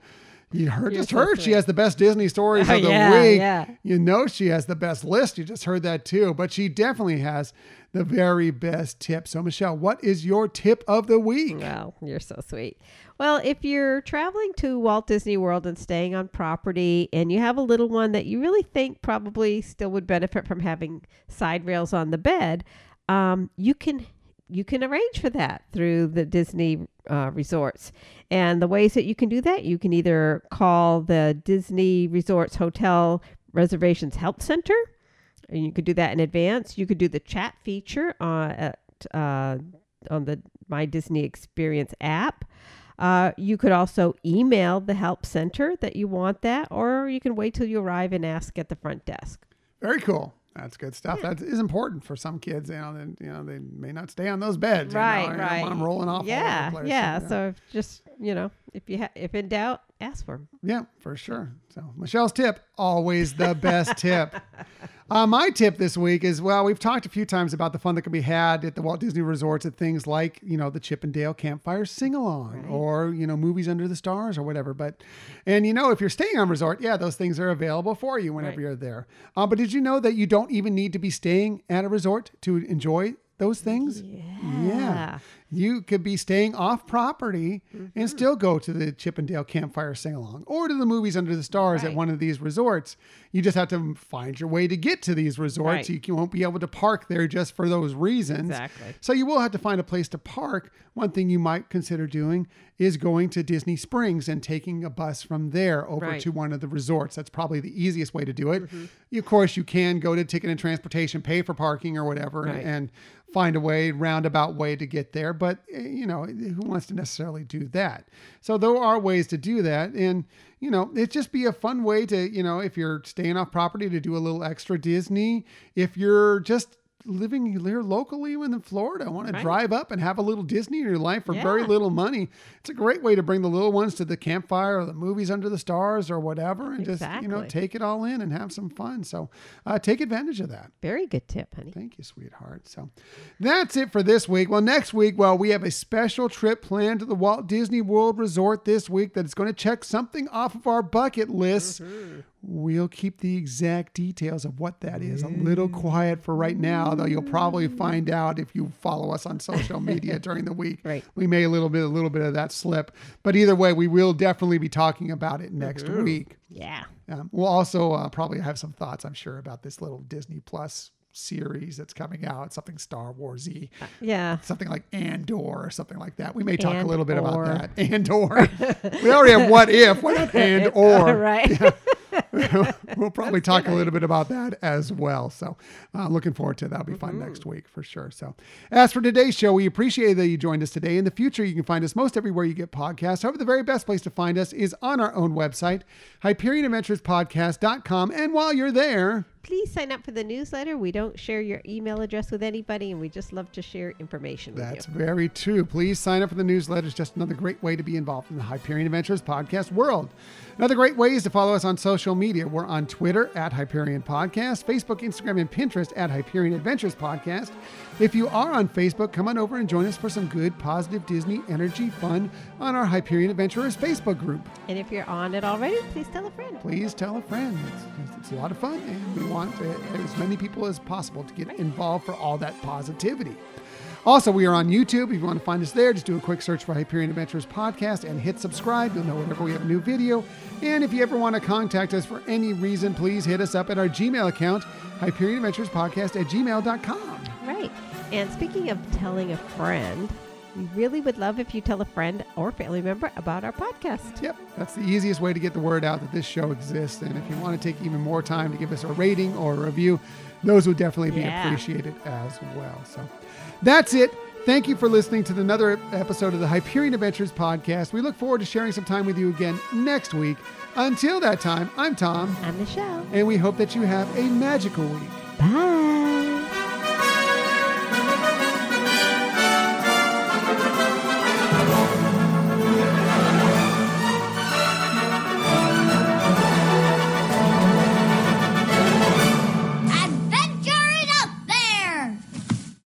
You heard, You're just so heard she has the best Disney stories of the yeah, week. yeah. You know she has the best list. You just heard that too. But she definitely has the very best tip. So Michelle, what is your tip of the week? Well, you're so sweet. Well, if you're traveling to Walt Disney World and staying on property and you have a little one that you really think probably still would benefit from having side rails on the bed, um, you can you can arrange for that through the Disney uh, resorts. And the ways that you can do that, you can either call the Disney Resorts Hotel Reservations Help Center, and you could do that in advance. You could do the chat feature uh, at uh, on the My Disney Experience app. Uh, you could also email the help center that you want that, or you can wait till you arrive and ask at the front desk. Very cool. That's good stuff. Hmm. That is important for some kids. You know, they, you know, they may not stay on those beds. you know, right, you don't right. want them rolling off. the Yeah, place. yeah. So just you know, if you ha- if in doubt, ask for 'em. Yeah, for sure. So Michelle's tip, always the best tip. Uh, my tip this week is well, we've talked a few times about the fun that can be had at the Walt Disney resorts at things like you know the Chip 'n' Dale Campfire Sing Along or you know movies under the stars or whatever. But and you know if you're staying on resort, yeah, those things are available for you whenever Right. you're there. Uh, but did you know that you don't even need to be staying at a resort to enjoy those things? Yeah. You could be staying off property and mm-hmm. still go to the Chip 'n' Dale Campfire Sing Along or to the movies under the stars at one of these resorts. You just have to find your way to get to these resorts. Right. You won't be able to park there just for those reasons. Exactly. So you will have to find a place to park. One thing you might consider doing is going to Disney Springs and taking a bus from there over Right. to one of the resorts. That's probably the easiest way to do it. Mm-hmm. Of course, you can go to Ticket and Transportation, pay for parking or whatever, Right. and find a way, roundabout way to get there. But eh, you know, who wants to necessarily do that? So there are ways to do that, and you know, it just be a fun way to, you know, if you're staying off property to do a little extra Disney. If you're just living here locally in Florida, I want to Right. drive up and have a little Disney in your life for very little money. It's a great way to bring the little ones to the campfire or the movies under the stars or whatever, and just you know take it all in and have some fun. So uh, take advantage of that. Very good tip, honey. Thank you, sweetheart. So that's it for this week. Well, next week, well, we have a special trip planned to the Walt Disney World Resort this week that is going to check something off of our bucket list. We'll keep the exact details of what that is a little quiet for right now, though you'll probably find out if you follow us on social media during the week. Right. We may a little bit a little bit of that slip. But either way, we will definitely be talking about it next week. Yeah. Um, we'll also uh, probably have some thoughts, I'm sure, about this little Disney Plus series that's coming out, something Star Warsy, Yeah. something like Andor or something like that. We may talk a little bit about that. Andor. we already have what if, what if and or. right. we'll probably talk a little bit about that as well. So, uh, looking forward to that. That'll be fun next week for sure. So, as for today's show, we appreciate that you joined us today. In the future, you can find us most everywhere you get podcasts. However, the very best place to find us is on our own website, HyperionAdventuresPodcast.com. And while you're there, please sign up for the newsletter. We don't share your email address with anybody, and we just love to share information That's with you. That's very true. Please sign up for the newsletter. It's just another great way to be involved in the Hyperion Adventures podcast world. Another great way is to follow us on social media. We're on Twitter at Hyperion Podcast, Facebook, Instagram, and Pinterest at Hyperion Adventures Podcast. If you are on Facebook, come on over and join us for some good, positive Disney energy fun on our Hyperion Adventurers Facebook group. And if you're on it already, please tell a friend. Please tell a friend. It's, it's a lot of fun, and we want as many people as possible to get involved for all that positivity. Also, we are on YouTube. If you want to find us there, just do a quick search for Hyperion Adventures Podcast and hit subscribe. You'll know whenever we have a new video. And if you ever want to contact us for any reason, please hit us up at our Gmail account, Hyperion Adventures Podcast at gmail.com. Right. And speaking of telling a friend, we really would love if you tell a friend or family member about our podcast. Yep, that's the easiest way to get the word out that this show exists. And if you want to take even more time to give us a rating or a review, those would definitely be Yeah. appreciated as well. So that's it. Thank you for listening to another episode of the Hyperion Adventures podcast. We look forward to sharing some time with you again next week. Until that time, I'm Tom, I'm Michelle. and we hope that you have a magical week. Bye.